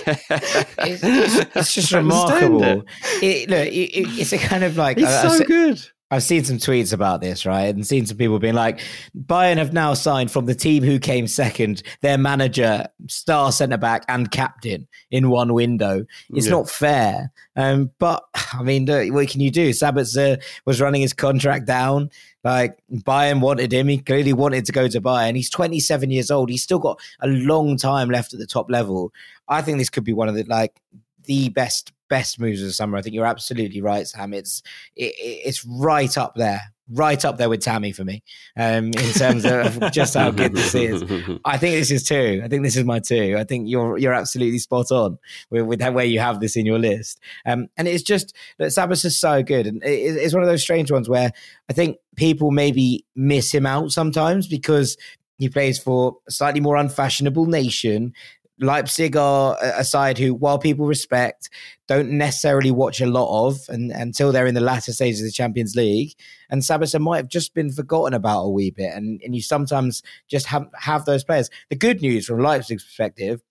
It's, it's- it's just I don't understand remarkable. it. It, look, it, it- it's a kind of like He's I- I've so se- good. I've seen some tweets about this, right? And seen some people being like, Bayern have now signed from the team who came second their manager, star centre back, and captain in one window. It's Yeah. not fair. Um, but I mean, what can you do? Sabitzer was running his contract down. Like Bayern wanted him. He clearly wanted to go to Bayern. He's 27 years old. He's still got a long time left at the top level. I think this could be one of the like the best best moves of the summer. I think you're absolutely right, Sam. It's it, it- it's right up there, right up there with Tammy for me, um, in terms of (laughs) just how good this is. (laughs) I think this is two. I think this is my two. I think you're you're absolutely spot on with, with where you have this in your list. Um, and it's just that Sabas is so good, and it, it's one of those strange ones where I think people maybe miss him out sometimes because he plays for a slightly more unfashionable nation. Leipzig are a side who, while people respect, don't necessarily watch a lot of and, until they're in the latter stages of the Champions League. And Sabitzer might have just been forgotten about a wee bit. And, and you sometimes just have, have those players. The good news from Leipzig's perspective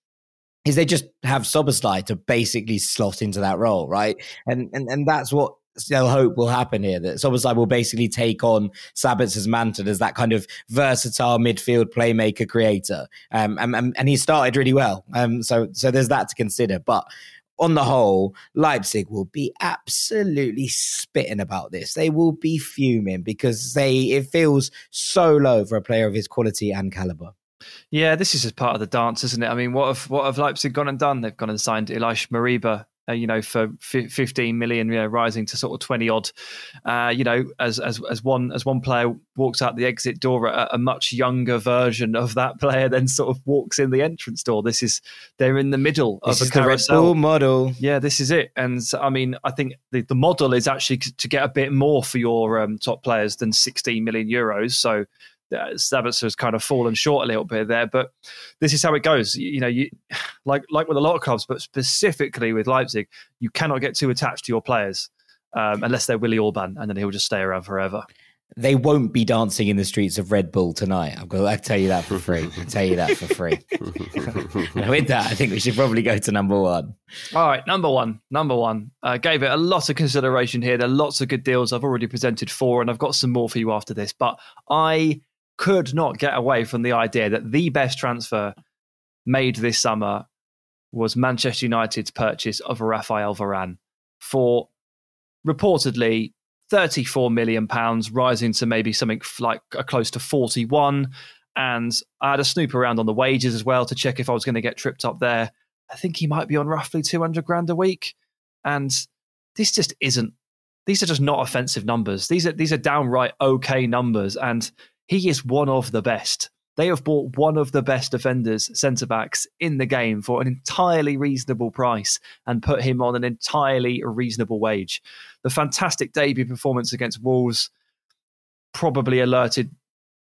is they just have Szoboszlai to basically slot into that role, right? And and, and that's what they'll hope will happen here. That Szoboszlai will basically take on Sabitzer's mantle as that kind of versatile midfield playmaker creator. Um, and, and, and he started really well. Um, so so there's that to consider. But on the whole, Leipzig will be absolutely spitting about this. They will be fuming because they it feels so low for a player of his quality and caliber. Yeah, this is just part of the dance, isn't it? I mean, what have what have Leipzig gone and done? They've gone and signed Ilaix Moriba, uh, you know, for fi 15 million, you know, rising to sort of 20 odd. Uh, you know, as as as one as one player walks out the exit door, a, a much younger version of that (laughs) player then sort of walks in the entrance door. This is they're in the middle This of a carousel. Model. Yeah, this is it. And so, I mean, I think the, the model is actually to get a bit more for your um, top players than 16 million euros. So uh, Sabitzer has kind of fallen short a little bit there, but this is how it goes. You, you know, you (sighs) like like with a lot of clubs, but specifically with Leipzig, you cannot get too attached to your players um, unless they're Willi Orban, and then he'll just stay around forever. They won't be dancing in the streets of Red Bull tonight. I've got. I tell you that for free. I'll tell you that for free. (laughs) (laughs) and with that, I think we should probably go to number one. All right, number one, number one. Uh, gave it a lot of consideration here. There are lots of good deals. I've already presented four, and I've got some more for you after this. But I could not get away from the idea that the best transfer made this summer was Manchester United's purchase of Rafael Varane for reportedly 34 million pounds, rising to maybe something like close to 41. And I had a snoop around on the wages as well to check if I was going to get tripped up there. I think he might be on roughly 200 grand a week. And this just isn't, these are just not offensive numbers. These are, these are downright okay numbers. And he is one of the best. They have bought one of the best defenders, centre backs in the game for an entirely reasonable price and put him on an entirely reasonable wage. The fantastic debut performance against Wolves probably alerted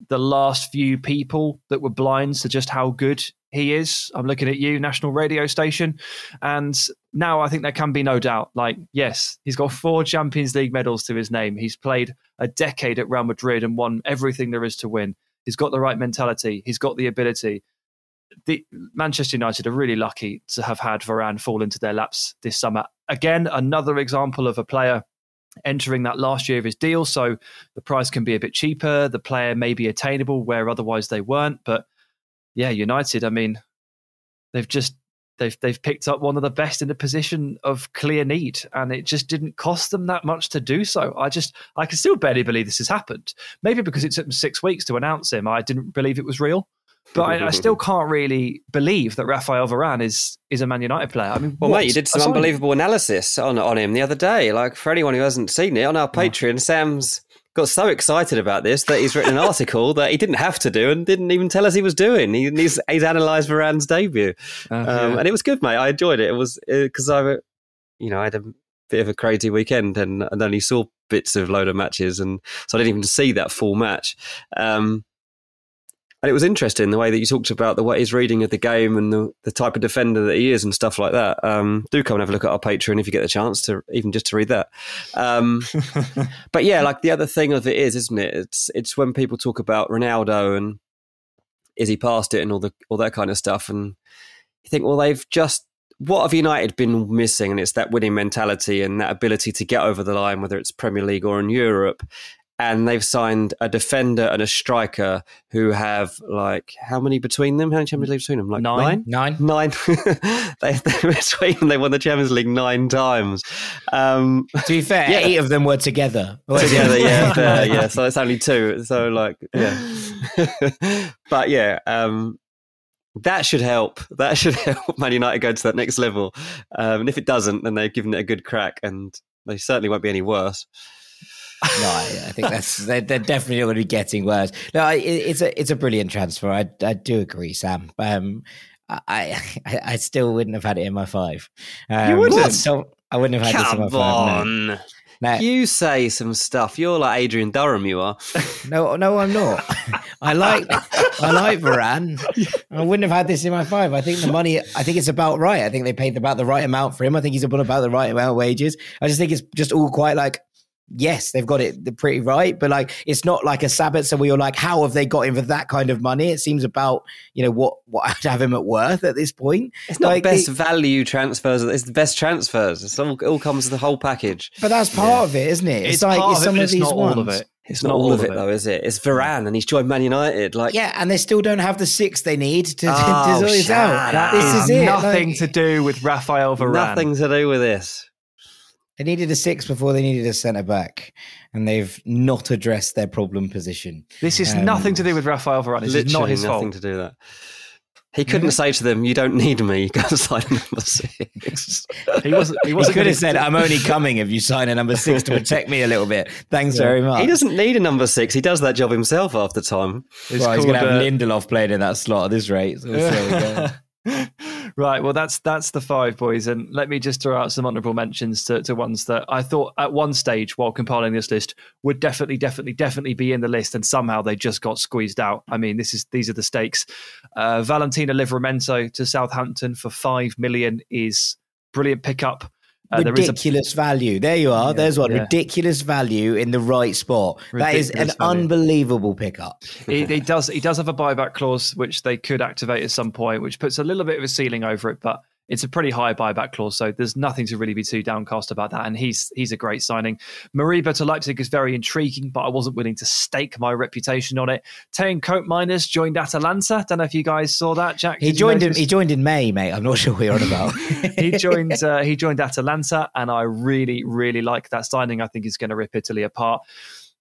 the last few people that were blind to just how good he is. I'm looking at you, national radio station. And now I think there can be no doubt. Like, yes, he's got four Champions League medals to his name. He's played a decade at Real Madrid and won everything there is to win. He's got the right mentality. He's got the ability. The Manchester United are really lucky to have had Varane fall into their laps this summer. Again, another example of a player entering that last year of his deal. So the price can be a bit cheaper. The player may be attainable where otherwise they weren't. But yeah, United, I mean, they've just they've they've picked up one of the best in a position of clear need, and it just didn't cost them that much to do so. I just I can still barely believe this has happened. Maybe because it took them six weeks to announce him, I didn't believe it was real. But I, I still (laughs) can't really believe that Rafael Varane is is a Man United player. I mean, Well, what mate, you did some unbelievable analysis on on him the other day. Like for anyone who hasn't seen it on our Patreon, Sam's got so excited about this that he's written an (laughs) article that he didn't have to do and didn't even tell us he was doing. He, he's, he's analysed Varane's debut, Uh, um, yeah. and it was good, mate. I enjoyed it. It was because I, you know, I had a bit of a crazy weekend and, and only saw bits of load of matches, and so I didn't even see that full match. Um, and it was interesting the way that you talked about the way his reading of the game and the, the type of defender that he is and stuff like that. Um, do come and have a look at our Patreon if you get the chance to even just to read that. Um, (laughs) but yeah, like the other thing of it is, isn't it? It's it's when people talk about Ronaldo and is he past it and all the all that kind of stuff, and you think, well, they've just what have United been missing? And it's that winning mentality and that ability to get over the line, whether it's Premier League or in Europe. And they've signed a defender and a striker who have like how many between them? How many Champions League between them? Like nine, nine, nine. Nine. Nine. (laughs) they, they between they won the Champions League nine times. Um, To be fair, Yeah. eight of them were together. together, yeah, (laughs) fair, yeah. So it's only two. So like, yeah. (laughs) but yeah, um, that should help. That should help Man United go to that next level. Um, and if it doesn't, then they've given it a good crack, and they certainly won't be any worse. No, I, I think that's they're, they're definitely going to be getting worse. No, I, it's a it's a brilliant transfer. I I do agree, Sam. Um, I I, I still wouldn't have had it in my five. Um, wouldn't? So I wouldn't have had this in my Come five. No. on. No, You say some stuff. You're like Adrian Durham. You are. (laughs) no, no, I'm not. I like I like Varane. I wouldn't have had this in my five. I think the money. I think it's about right. I think they paid about the right amount for him. I think he's about about the right amount of wages. I just think it's just all quite like. Yes, they've got it pretty right, but like it's not like a Sabitzer where you're like, how have they got him for that kind of money? It seems about you know what what I'd have him at worth at this point. It's not Like, best it- value transfers. It's the best transfers. It's all, it all comes with the whole package. but that's part of it, isn't it? It's, like part it's of it, of it's these not ones. all of it. It's not all of it, though, is it? It's Varane, and he's joined Man United. Like, Yeah, and they still don't have the six they need to, to, Oh, to sort it out. shut up. This is it. Nothing like- to do with Raphael Varane. nothing to do with this. They needed a six before they needed a centre back, and they've not addressed their problem position. This is Um, nothing to do with Raphael Varane. This is not his nothing fault. to do with that. He couldn't say to them, "You don't need me. (laughs) Go and sign number six. He wasn't. He He wasn't could have said, "I'm only coming if you sign a number six to protect me a little bit." Thanks very much. he doesn't need a number six. He does that job himself after time. It's well, he's going to called, have uh, Lindelof playing in that slot at this rate. So (laughs) right. Well, that's that's the five boys, and let me just throw out some honourable mentions to, to ones that I thought at one stage while compiling this list would definitely, definitely, definitely be in the list, and somehow they just got squeezed out. I mean, this is these are the stakes. Uh, Valentino Livramento to Southampton for five million is brilliant pickup. Uh, there is a ridiculous value. There you are. Yeah, There's one yeah. ridiculous value in the right spot. that is an value. unbelievable pickup. It, he does he does have a buyback clause which they could activate at some point, which puts a little bit of a ceiling over it, but it's a pretty high buyback clause, so there's nothing to really be too downcast about that. And he's he's a great signing. Moriba to Leipzig is very intriguing, but I wasn't willing to stake my reputation on it. Teun Koopmeiners joined Atalanta. Don't know if you guys saw that, Jack. He joined in. He joined in May, mate. I'm not (laughs) sure you're on about. (laughs) he joined uh, he joined Atalanta, and I really really like that signing. I think he's going to rip Italy apart.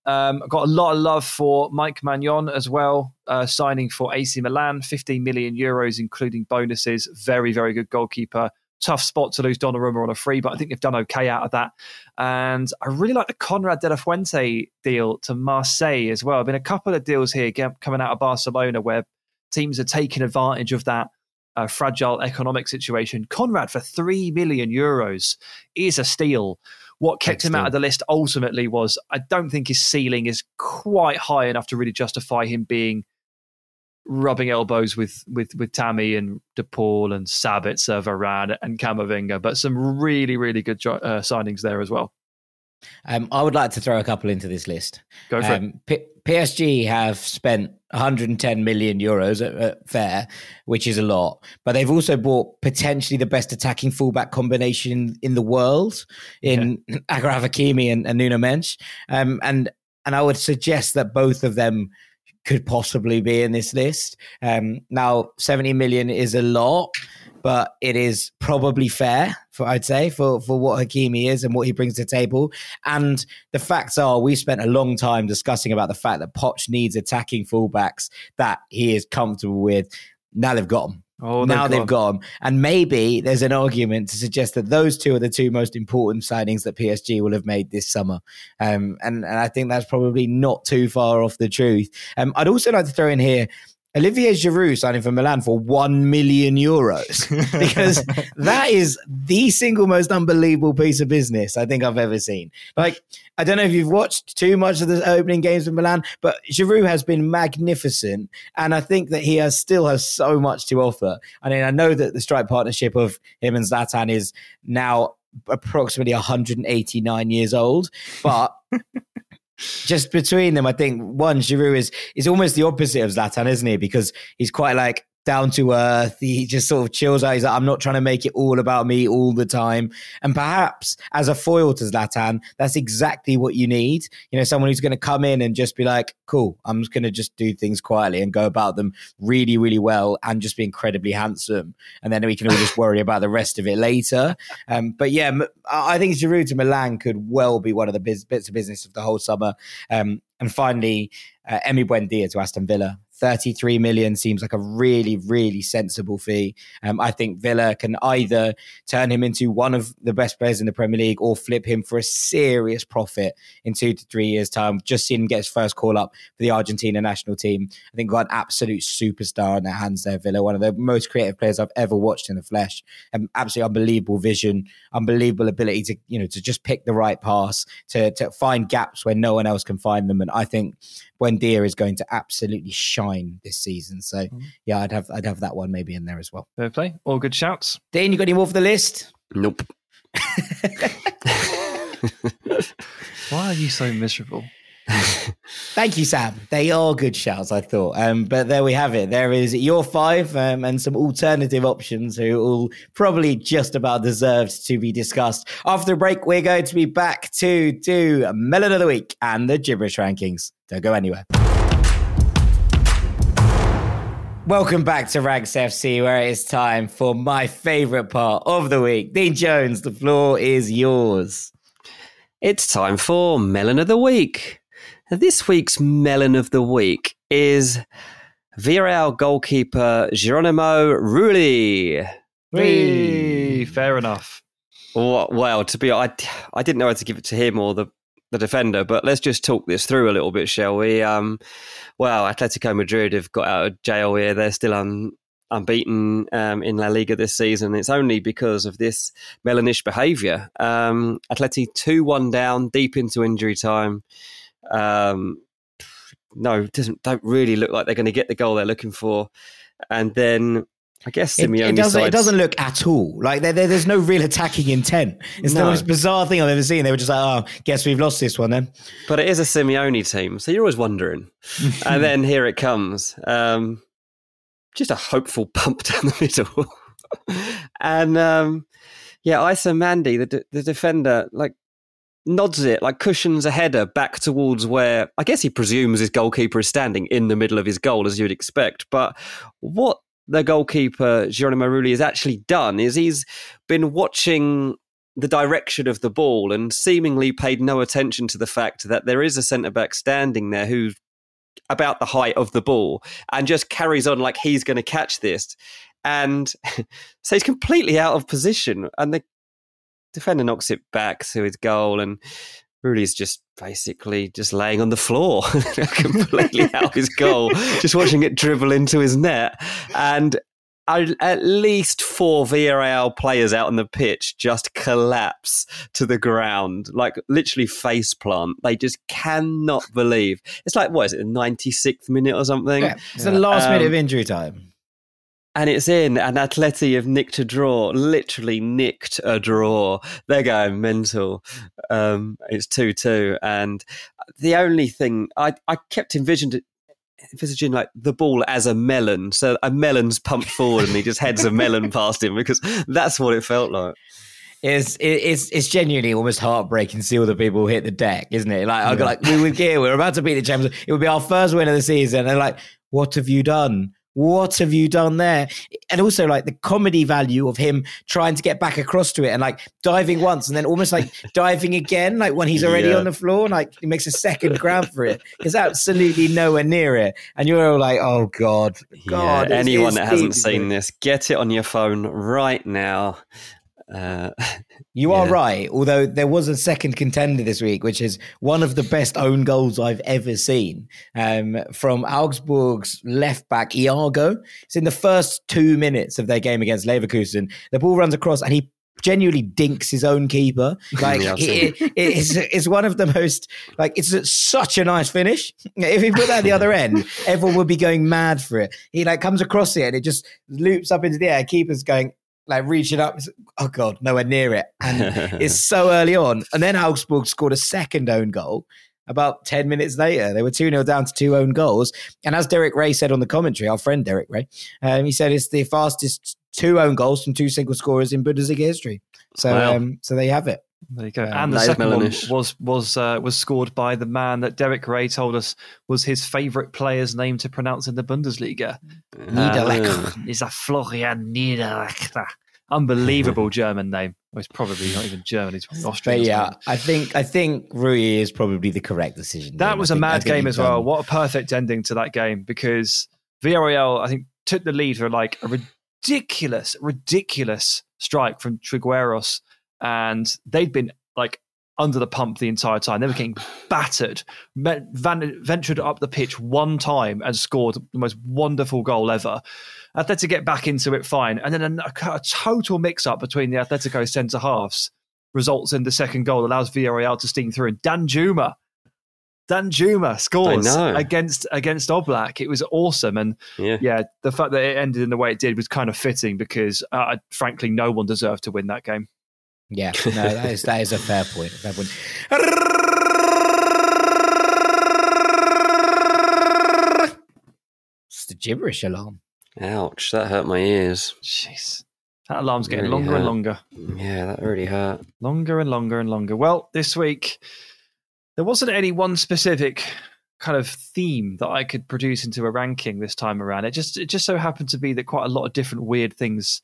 Um, I've got a lot of love for Mike Maignan as well, uh, signing for AC Milan, 15 million euros, including bonuses. Very, very good goalkeeper. Tough spot to lose Donnarumma on a free, but I think they've done okay out of that. And I really like the Konrad de la Fuente deal to Marseille as well. I've been a couple of deals here coming out of Barcelona where teams are taking advantage of that uh, fragile economic situation. Konrad for three million euros is a steal. What kept him out of the list ultimately was I don't think his ceiling is quite high enough to really justify him being rubbing elbows with with with Tammy and De Paul and Sabitzer, Varane and Camavinga, but some really really good jo- uh, signings there as well. Um, I would like to throw a couple into this list. Go for it. Um, P- PSG have spent 110 million euros at, at fair, which is a lot, but they've also bought potentially the best attacking fullback combination in the world in (laughs) Achraf Hakimi and, and Nuno Mendes. Um, and and I would suggest that both of them could possibly be in this list. Um, now, 70 million is a lot, but it is probably fair for I'd say for for what Hakimi is and what he brings to the table. And the facts are, we spent a long time discussing about the fact that Poch needs attacking fullbacks that he is comfortable with. Now they've got them. Oh, now they've they've got him. And maybe there's an argument to suggest that those two are the two most important signings that PSG will have made this summer. Um, and, and I think that's probably not too far off the truth. Um, I'd also like to throw in here Olivier Giroud signing for Milan for 1 million euros (laughs) because that is the single most unbelievable piece of business I think I've ever seen. Like, I don't know if you've watched too much of the opening games with Milan, but Giroud has been magnificent. And I think that he has still has so much to offer. I mean, I know that the strike partnership of him and Zlatan is now approximately 189 years old, but (laughs) just between them, I think one Giroud is is almost the opposite of Zlatan, isn't he? Because he's quite like down to earth. He just sort of chills out. He's like, I'm not trying to make it all about me all the time. And perhaps as a foil to Zlatan, that's exactly what you need. You know, someone who's going to come in and just be like, cool, I'm just going to just do things quietly and go about them really, really well and just be incredibly handsome. And then we can all just (laughs) worry about the rest of it later. Um, but yeah, I think Giroud to Milan could well be one of the biz- bits of business of the whole summer. Um, and finally, uh, Emi Buendia to Aston Villa. 33 million seems like a really, really sensible fee. Um, I think Villa can either turn him into one of the best players in the Premier League or flip him for a serious profit in two to three years' time. Just seen him get his first call up for the Argentina national team. I think got an absolute superstar in their hands there, Villa. One of the most creative players I've ever watched in the flesh. Um, absolutely unbelievable vision, unbelievable ability to, you know, to just pick the right pass, to, to find gaps where no one else can find them. And I think Buendia is going to absolutely shine this season. So mm-hmm. yeah, I'd have I'd have that one maybe in there as well. Fair play. All good shouts. Dean, you got any more for the list? Nope. (laughs) Why are you so miserable? (laughs) Thank you, Sam. They are good shouts, I thought. Um, but there we have it. There is your five um, and some alternative options who all probably just about deserved to be discussed. After the break, we're going to be back to do Melon of the Week and the Gibberish Rankings. Don't go anywhere. Welcome back to Ranks FC, where it is time for my favorite part of the week. Dean Jones, the floor is yours. It's time for Melon of the Week. This week's Melon of the Week is Villarreal goalkeeper Geronimo Rulli. Whee! Fair enough. Well, to be I, I didn't know how to give it to him or the the defender, but let's just talk this through a little bit, shall we? Um, well, Atletico Madrid have got out of jail here. They're still un, unbeaten um, in La Liga this season. It's only because of this Melanish behaviour. Um, Atleti 2 1 down, deep into injury time. Um, no, doesn't don't really look like they're going to get the goal they're looking for. And then I guess Simeone it, it doesn't. It doesn't look at all like there, there, there's no real attacking intent. It's no. the most bizarre thing I've ever seen. They were just like, "Oh, guess we've lost this one then." But it is a Simeone team, so you're always wondering. (laughs) and then here it comes, um, just a hopeful pump (laughs) down the middle, and um, yeah, Aïssa Mandi, the the defender, like nods it, like cushions a header back towards where I guess he presumes his goalkeeper is standing in the middle of his goal, as you'd expect. But what the goalkeeper, Geronimo Rulli, has actually done is he's been watching the direction of the ball and seemingly paid no attention to the fact that there is a centre back standing there who's about the height of the ball and just carries on like he's going to catch this. And (laughs) so he's completely out of position. And the defender knocks it back to his goal, and Rulli's just basically just laying on the floor, (laughs) completely out of his goal, just watching it dribble into his net. And at least four Villarreal players out on the pitch just collapse to the ground, like literally face plant. They just cannot believe. It's like, what is it, the 96th minute or something? Yeah, it's yeah. the last um, minute of injury time and it's in, and Atleti have nicked a draw, literally nicked a draw. They're going mental. Um, it's 2 2. And the only thing I, I kept envisioned envisaging like the ball as a melon. So a melon's pumped forward and he just heads a melon past him because that's what it felt like. It's it's it's genuinely almost heartbreaking to see all the people hit the deck, isn't it? Like I got like we were here, we're about to beat the champions. It would be our first win of the season. And like, what have you done? What have you done there? And also like the comedy value of him trying to get back across to it and like diving once and then almost like (laughs) diving again, like when he's already Yeah. on the floor, like he makes a second grab for it. He's absolutely nowhere near it. And you're all like, oh God, God. yeah, anyone that hasn't seen this, get it on your phone right now. Uh, (laughs) You are right. Although there was a second contender this week, which is one of the best own goals I've ever seen um, from Augsburg's left back Iago. It's in the first two minutes of their game against Leverkusen. The ball runs across and he genuinely dinks his own keeper. (laughs) Like Yeah, it, it- it's, it's one of the most like it's such a nice finish. (laughs) If he put that at the other end, everyone would be going mad for it. He like comes across it and it just loops up into the air. Keeper's going like reaching up. Oh god, nowhere near it. And (laughs) it's so early on. And then Augsburg scored a second own goal about 10 minutes later. They were 2 0 down to two own goals. And as Derek Rae said on the commentary, our friend Derek Rae, um, he said it's the fastest two own goals from two single scorers in Bundesliga history. So, Wow. um, so there you have it. There you go. And the that is second one was was uh, was scored by the man that Derek Rae told us was his favourite player's name to pronounce in the Bundesliga. Niederlechner. Is a Florian Niederlechner. Unbelievable (laughs) German name. Well, he's probably not even German. He's probably But yeah. I think I think Rulli is probably the correct decision. That Dean. was I a think- mad game as well. done- What a perfect ending to that game because Villarreal, I think, took the lead for like a ridiculous, ridiculous strike from Trigueros, and they'd been like under the pump the entire time. They were getting (sighs) battered. Van- ventured up the pitch one time and scored the most wonderful goal ever. Atletico get back into it fine, and then a, a total mix-up between the Atletico centre halves results in the second goal, allows Villarreal to steam through. And Danjuma Dan Juma scores against against Oblak. It was awesome, and yeah. yeah, the fact that it ended in the way it did was kind of fitting because, uh, frankly, no one deserved to win that game. Yeah, no, that is that is a fair point. A fair point. It's the gibberish alarm. Ouch, that hurt my ears. Jeez, that alarm's getting Really longer and longer, Yeah, that really hurt. longer and longer and longer. Well, this week there wasn't any one specific kind of theme that I could produce into a ranking this time around. It just it just so happened to be that quite a lot of different weird things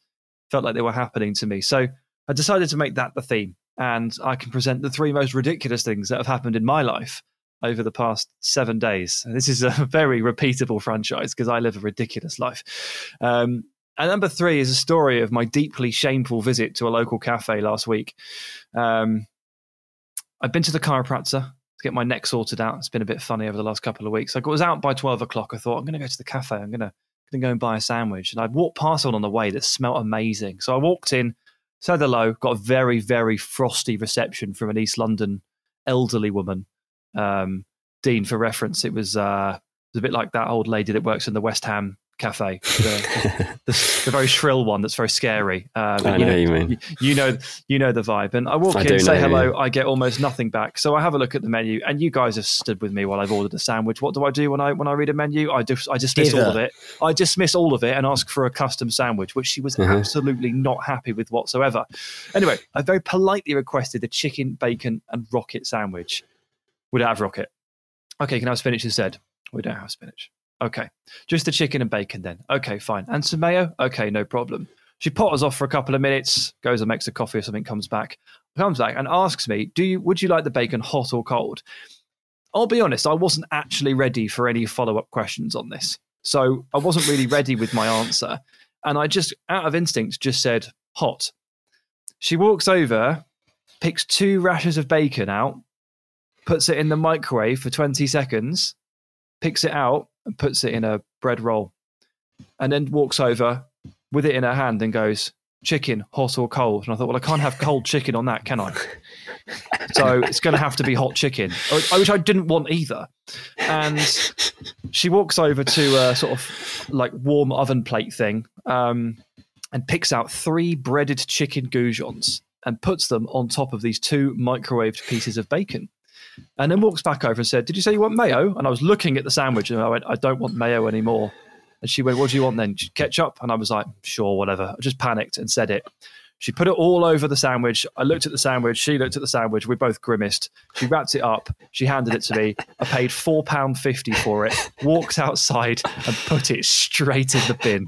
felt like they were happening to me. So I decided to make that the theme, and I can present the three most ridiculous things that have happened in my life over the past seven days. And this is a (laughs) very repeatable franchise because I live a ridiculous life. Um, and number three is a story of my deeply shameful visit to a local cafe last week. Um, I've been to the chiropractor to get my neck sorted out. It's been a bit funny over the last couple of weeks. I was out by 12 o'clock. I thought, I'm going to go to the cafe. I'm going to going to go and buy a sandwich. And I walked past one on the way that smelt amazing. So I walked in, hello, got a very, very frosty reception from an East London elderly woman. Um, Dean, for reference, it was, uh, it was a bit like that old lady that works in the West Ham cafe, the, the, the very shrill one that's very scary. Uh, I you know know, you mean. you, you know, you know the vibe. And I walk I in, do say hello, yeah. I get almost nothing back. So I have a look at the menu, and you guys have stood with me while I've ordered a sandwich. What do I do when I when I read a menu? I just I dismiss all of it. I dismiss all of it and ask for a custom sandwich, which she was Mhm. absolutely not happy with whatsoever. Anyway, I very politely requested the chicken, bacon, and rocket sandwich. We don't have rocket. Okay, can I have spinach instead? We don't have spinach. Okay, just the chicken and bacon then. Okay, fine. And some mayo? Okay, no problem. She potters off for a couple of minutes, goes and makes a coffee or something, comes back, comes back and asks me, "Do you would you like the bacon hot or cold?" I'll be honest, I wasn't actually ready for any follow up questions on this, so I wasn't really ready with my answer, and I just, out of instinct, just said hot. She walks over, picks two rashers of bacon out, puts it in the microwave for twenty seconds, picks it out and puts it in a bread roll, and then walks over with it in her hand and goes, "Chicken, hot or cold?" And I thought, well, I can't have cold chicken on that, can I? (laughs) So it's going to have to be hot chicken, which I didn't want either. And she walks over to a sort of like warm oven plate thing um, and picks out three breaded chicken goujons and puts them on top of these two microwaved pieces of bacon. And then walks back over and said, Did you say you want mayo? And I was looking at the sandwich and I went, I don't want mayo anymore. And she went, What do you want then? Ketchup? And I was like, Sure, whatever. I just panicked and said it. She put it all over the sandwich. I looked at the sandwich. She looked at the sandwich. We both grimaced. She wrapped it up. She handed it to me. I paid four pound fifty for it. Walked outside and put it straight in the bin.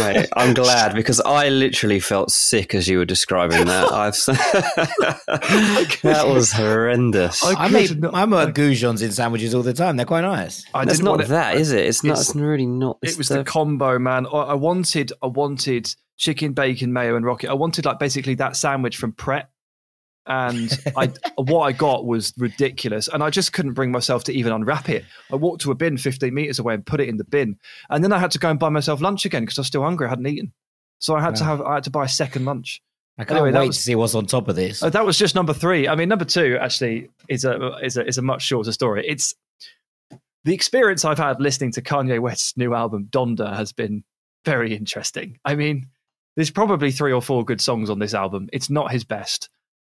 Mate, I'm glad because I literally felt sick as you were describing that. (laughs) I've (laughs) that was horrendous. I, I make, not- I make goujons in sandwiches all the time. They're quite nice. I It's didn't not want it- that, is it? It's not. It's- It's really not. It it's was the, combo, man. I, I wanted, I wanted chicken, bacon, mayo, and rocket. I wanted like basically that sandwich from Pret, and (laughs) I what I got was ridiculous, and I just couldn't bring myself to even unwrap it. I walked to a bin 15 meters away and put it in the bin, and then I had to go and buy myself lunch again because I was still hungry. I hadn't eaten, so I had to have I had to buy a second lunch. I can't Anyway, wait was- to see what's on top of this. Uh, that was just number three. I mean, number two actually is a is a is a much shorter story. It's the experience I've had listening to Kanye West's new album Donda has been very interesting. I mean, there's probably three or four good songs on this album. It's not his best.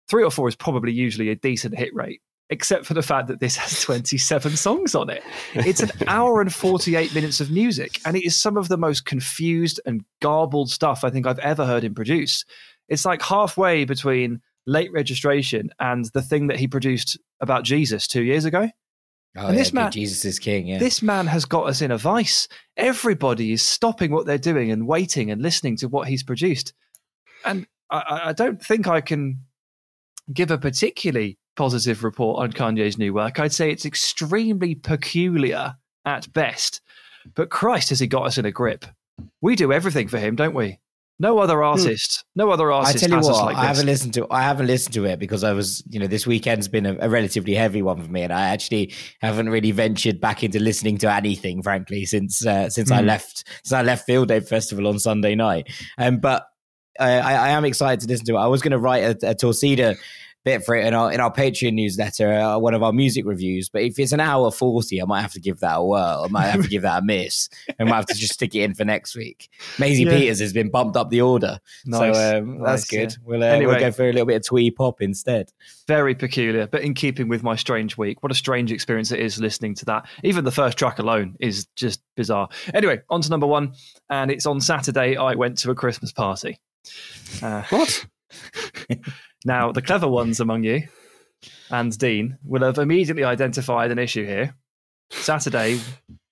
Three or four is probably usually a decent hit rate, except for the fact that this has (laughs) 27 songs on it. It's an (laughs) hour and 48 minutes of music, and it is some of the most confused and garbled stuff I think I've ever heard him produce. It's like halfway between late registration and the thing that he produced about Jesus two years ago. Oh, and yeah, this man- Jesus is king. Yeah. This man has got us in a vice. Everybody is stopping what they're doing and waiting and listening to what he's produced. And I- I, I don't think I can give a particularly positive report on Kanye's new work. I'd say it's extremely peculiar at best. But Christ, has he got us in a grip? We do everything for him, don't we? No other artist, no other artist. I tell you what, like I haven't listened to. I haven't listened to it because I was, you know, this weekend's been a, a relatively heavy one for me, and I actually haven't really ventured back into listening to anything, frankly, since uh, since I Hmm. left since I left Field Day Festival on Sunday night. Um, but uh, I, I am excited to listen to it. I was going to write a, a Torcida bit for it in our in our Patreon newsletter, uh, one of our music reviews. But if it's an hour forty, I might have to give that a whirl. I might have to give that a miss. I might have to just stick it in for next week. Maisie Yeah. Peters has been bumped up the order. Nice, So um, nice, that's good. yeah. We'll, uh, Anyway. we'll go for a little bit of twee pop instead. Very peculiar, but in keeping with my strange week. What a strange experience it is listening to that. Even the first track alone is just bizarre. Anyway, on to number one. And it's on Saturday, I went to a Christmas party. Uh, What? (laughs) (laughs) now, the clever ones among you and Dean will have immediately identified an issue here. Saturday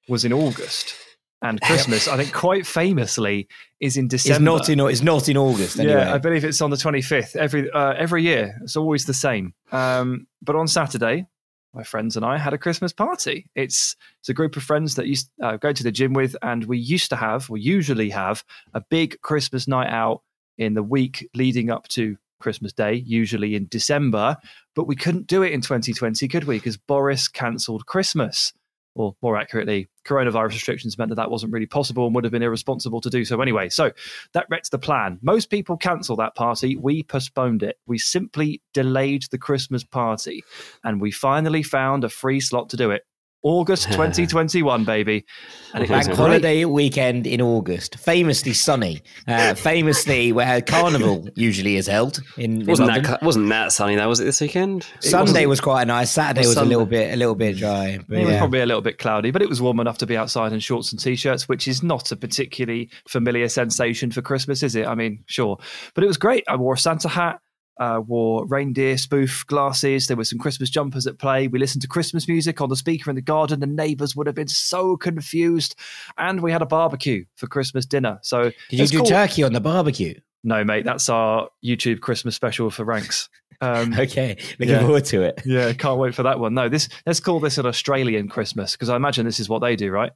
was in August, and Christmas, I think, quite famously, is in It's December. not in it's not in August anyway. Yeah, I believe it's on the 25th every uh, every year. It's always the same. Um, but on Saturday, my friends and I had a Christmas party. It's it's a group of friends that used uh, go to the gym with, and we used to have, we usually have, a big Christmas night out in the week leading up to Christmas Day, usually in December. But we couldn't do it in 2020, could we? Because Boris cancelled Christmas. Or more accurately, coronavirus restrictions meant that that wasn't really possible and would have been irresponsible to do so anyway. So that wrecked the plan. Most people cancel that party. We postponed it. We simply delayed the Christmas party and we finally found a free slot to do it. August (laughs) 2021, baby. And it was Bank great. holiday weekend in August, famously sunny, uh, (laughs) famously where Carnival usually is held in, in Wasn't London. that wasn't that sunny though? Was it this weekend? Sunday was quite nice. Saturday was was a little bit a little bit dry. But It was yeah. probably a little bit cloudy, but it was warm enough to be outside in shorts and t-shirts, which is not a particularly familiar sensation for Christmas, is it? I mean, sure, but it was great. I wore a Santa hat, uh, wore reindeer spoof glasses. There were some Christmas jumpers at play. We listened to Christmas music on the speaker in the garden. The neighbours would have been so confused, and we had a barbecue for Christmas dinner. So Did you do cool. turkey on the barbecue? No, mate, that's our YouTube Christmas special for ranks. (laughs) Um, Okay, looking Yeah. forward to it. yeah, can't wait for that one. No, this let's call this an Australian Christmas because I imagine this is what they do, right?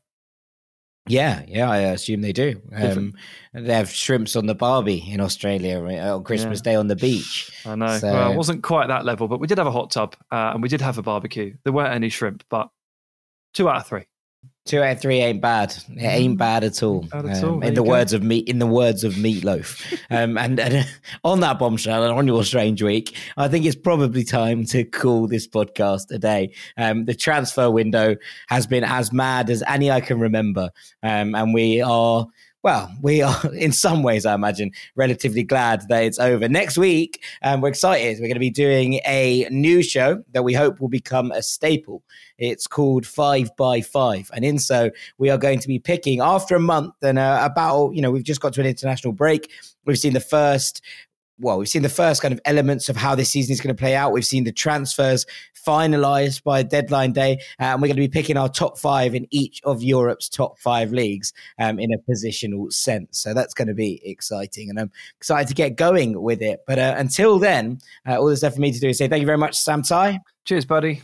Yeah, yeah, I assume they do. Um, they have shrimps on the Barbie in Australia on Christmas Day on the beach. (sighs) I know. So- Well, it wasn't quite that level, but we did have a hot tub uh, and we did have a barbecue. There weren't any shrimp, but two out of three. Two out of three ain't bad. It ain't bad at all. Mm. Bad at um, all. In the go. words of meat, in the words of Meatloaf. (laughs) um, and, and (laughs) on that bombshell, and on your strange week, I think it's probably time to call this podcast a day. Um, the transfer window has been as mad as any I can remember, um, and we are. Well, we are (laughs) in some ways, I imagine, relatively glad that it's over. Next week, um, we're excited. We're going to be doing a new show that we hope will become a staple. It's called Five by Five. And in so, we are going to be picking after a month and uh, about, you know, we've just got to an international break. We've seen the first well, we've seen the first kind of elements of how this season is going to play out. We've seen the transfers finalized by deadline day, uh, and we're going to be picking our top five in each of Europe's top five leagues um, in a positional sense. So that's going to be exciting, and I'm excited to get going with it. But uh, until then, uh, all that's left for me to do is say thank you very much, Sam Tighe. Cheers, buddy.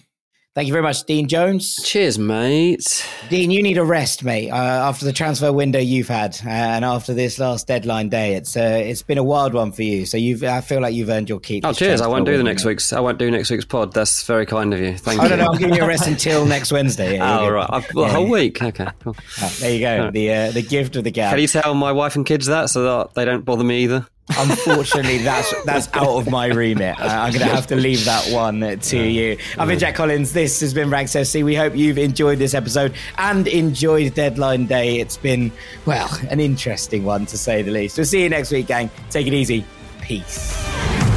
Thank you very much, Dean Jones. Cheers, mate. Dean, you need a rest, mate. Uh, after the transfer window you've had, uh, and after this last deadline day, it's uh, it's been a wild one for you. So you've, I feel like you've earned your keep. Oh, cheers! I won't do the next week's. I won't do next week's pod. That's very kind of you. Thank oh, you. no, no, I'm giving you a rest (laughs) until next Wednesday. Yeah, oh, right. I've got a whole week. Okay, cool. There you go. Right. The uh, the gift of the gap. Can you tell my wife and kids that so that they don't bother me either? Unfortunately, that's that's out of my remit. Uh, I'm going to have to leave that one to you. I've been Jack Collins. This has been Ranks FC. We hope you've enjoyed this episode and enjoyed Deadline Day. It's been, well, an interesting one to say the least. We'll see you next week, gang. Take it easy. Peace.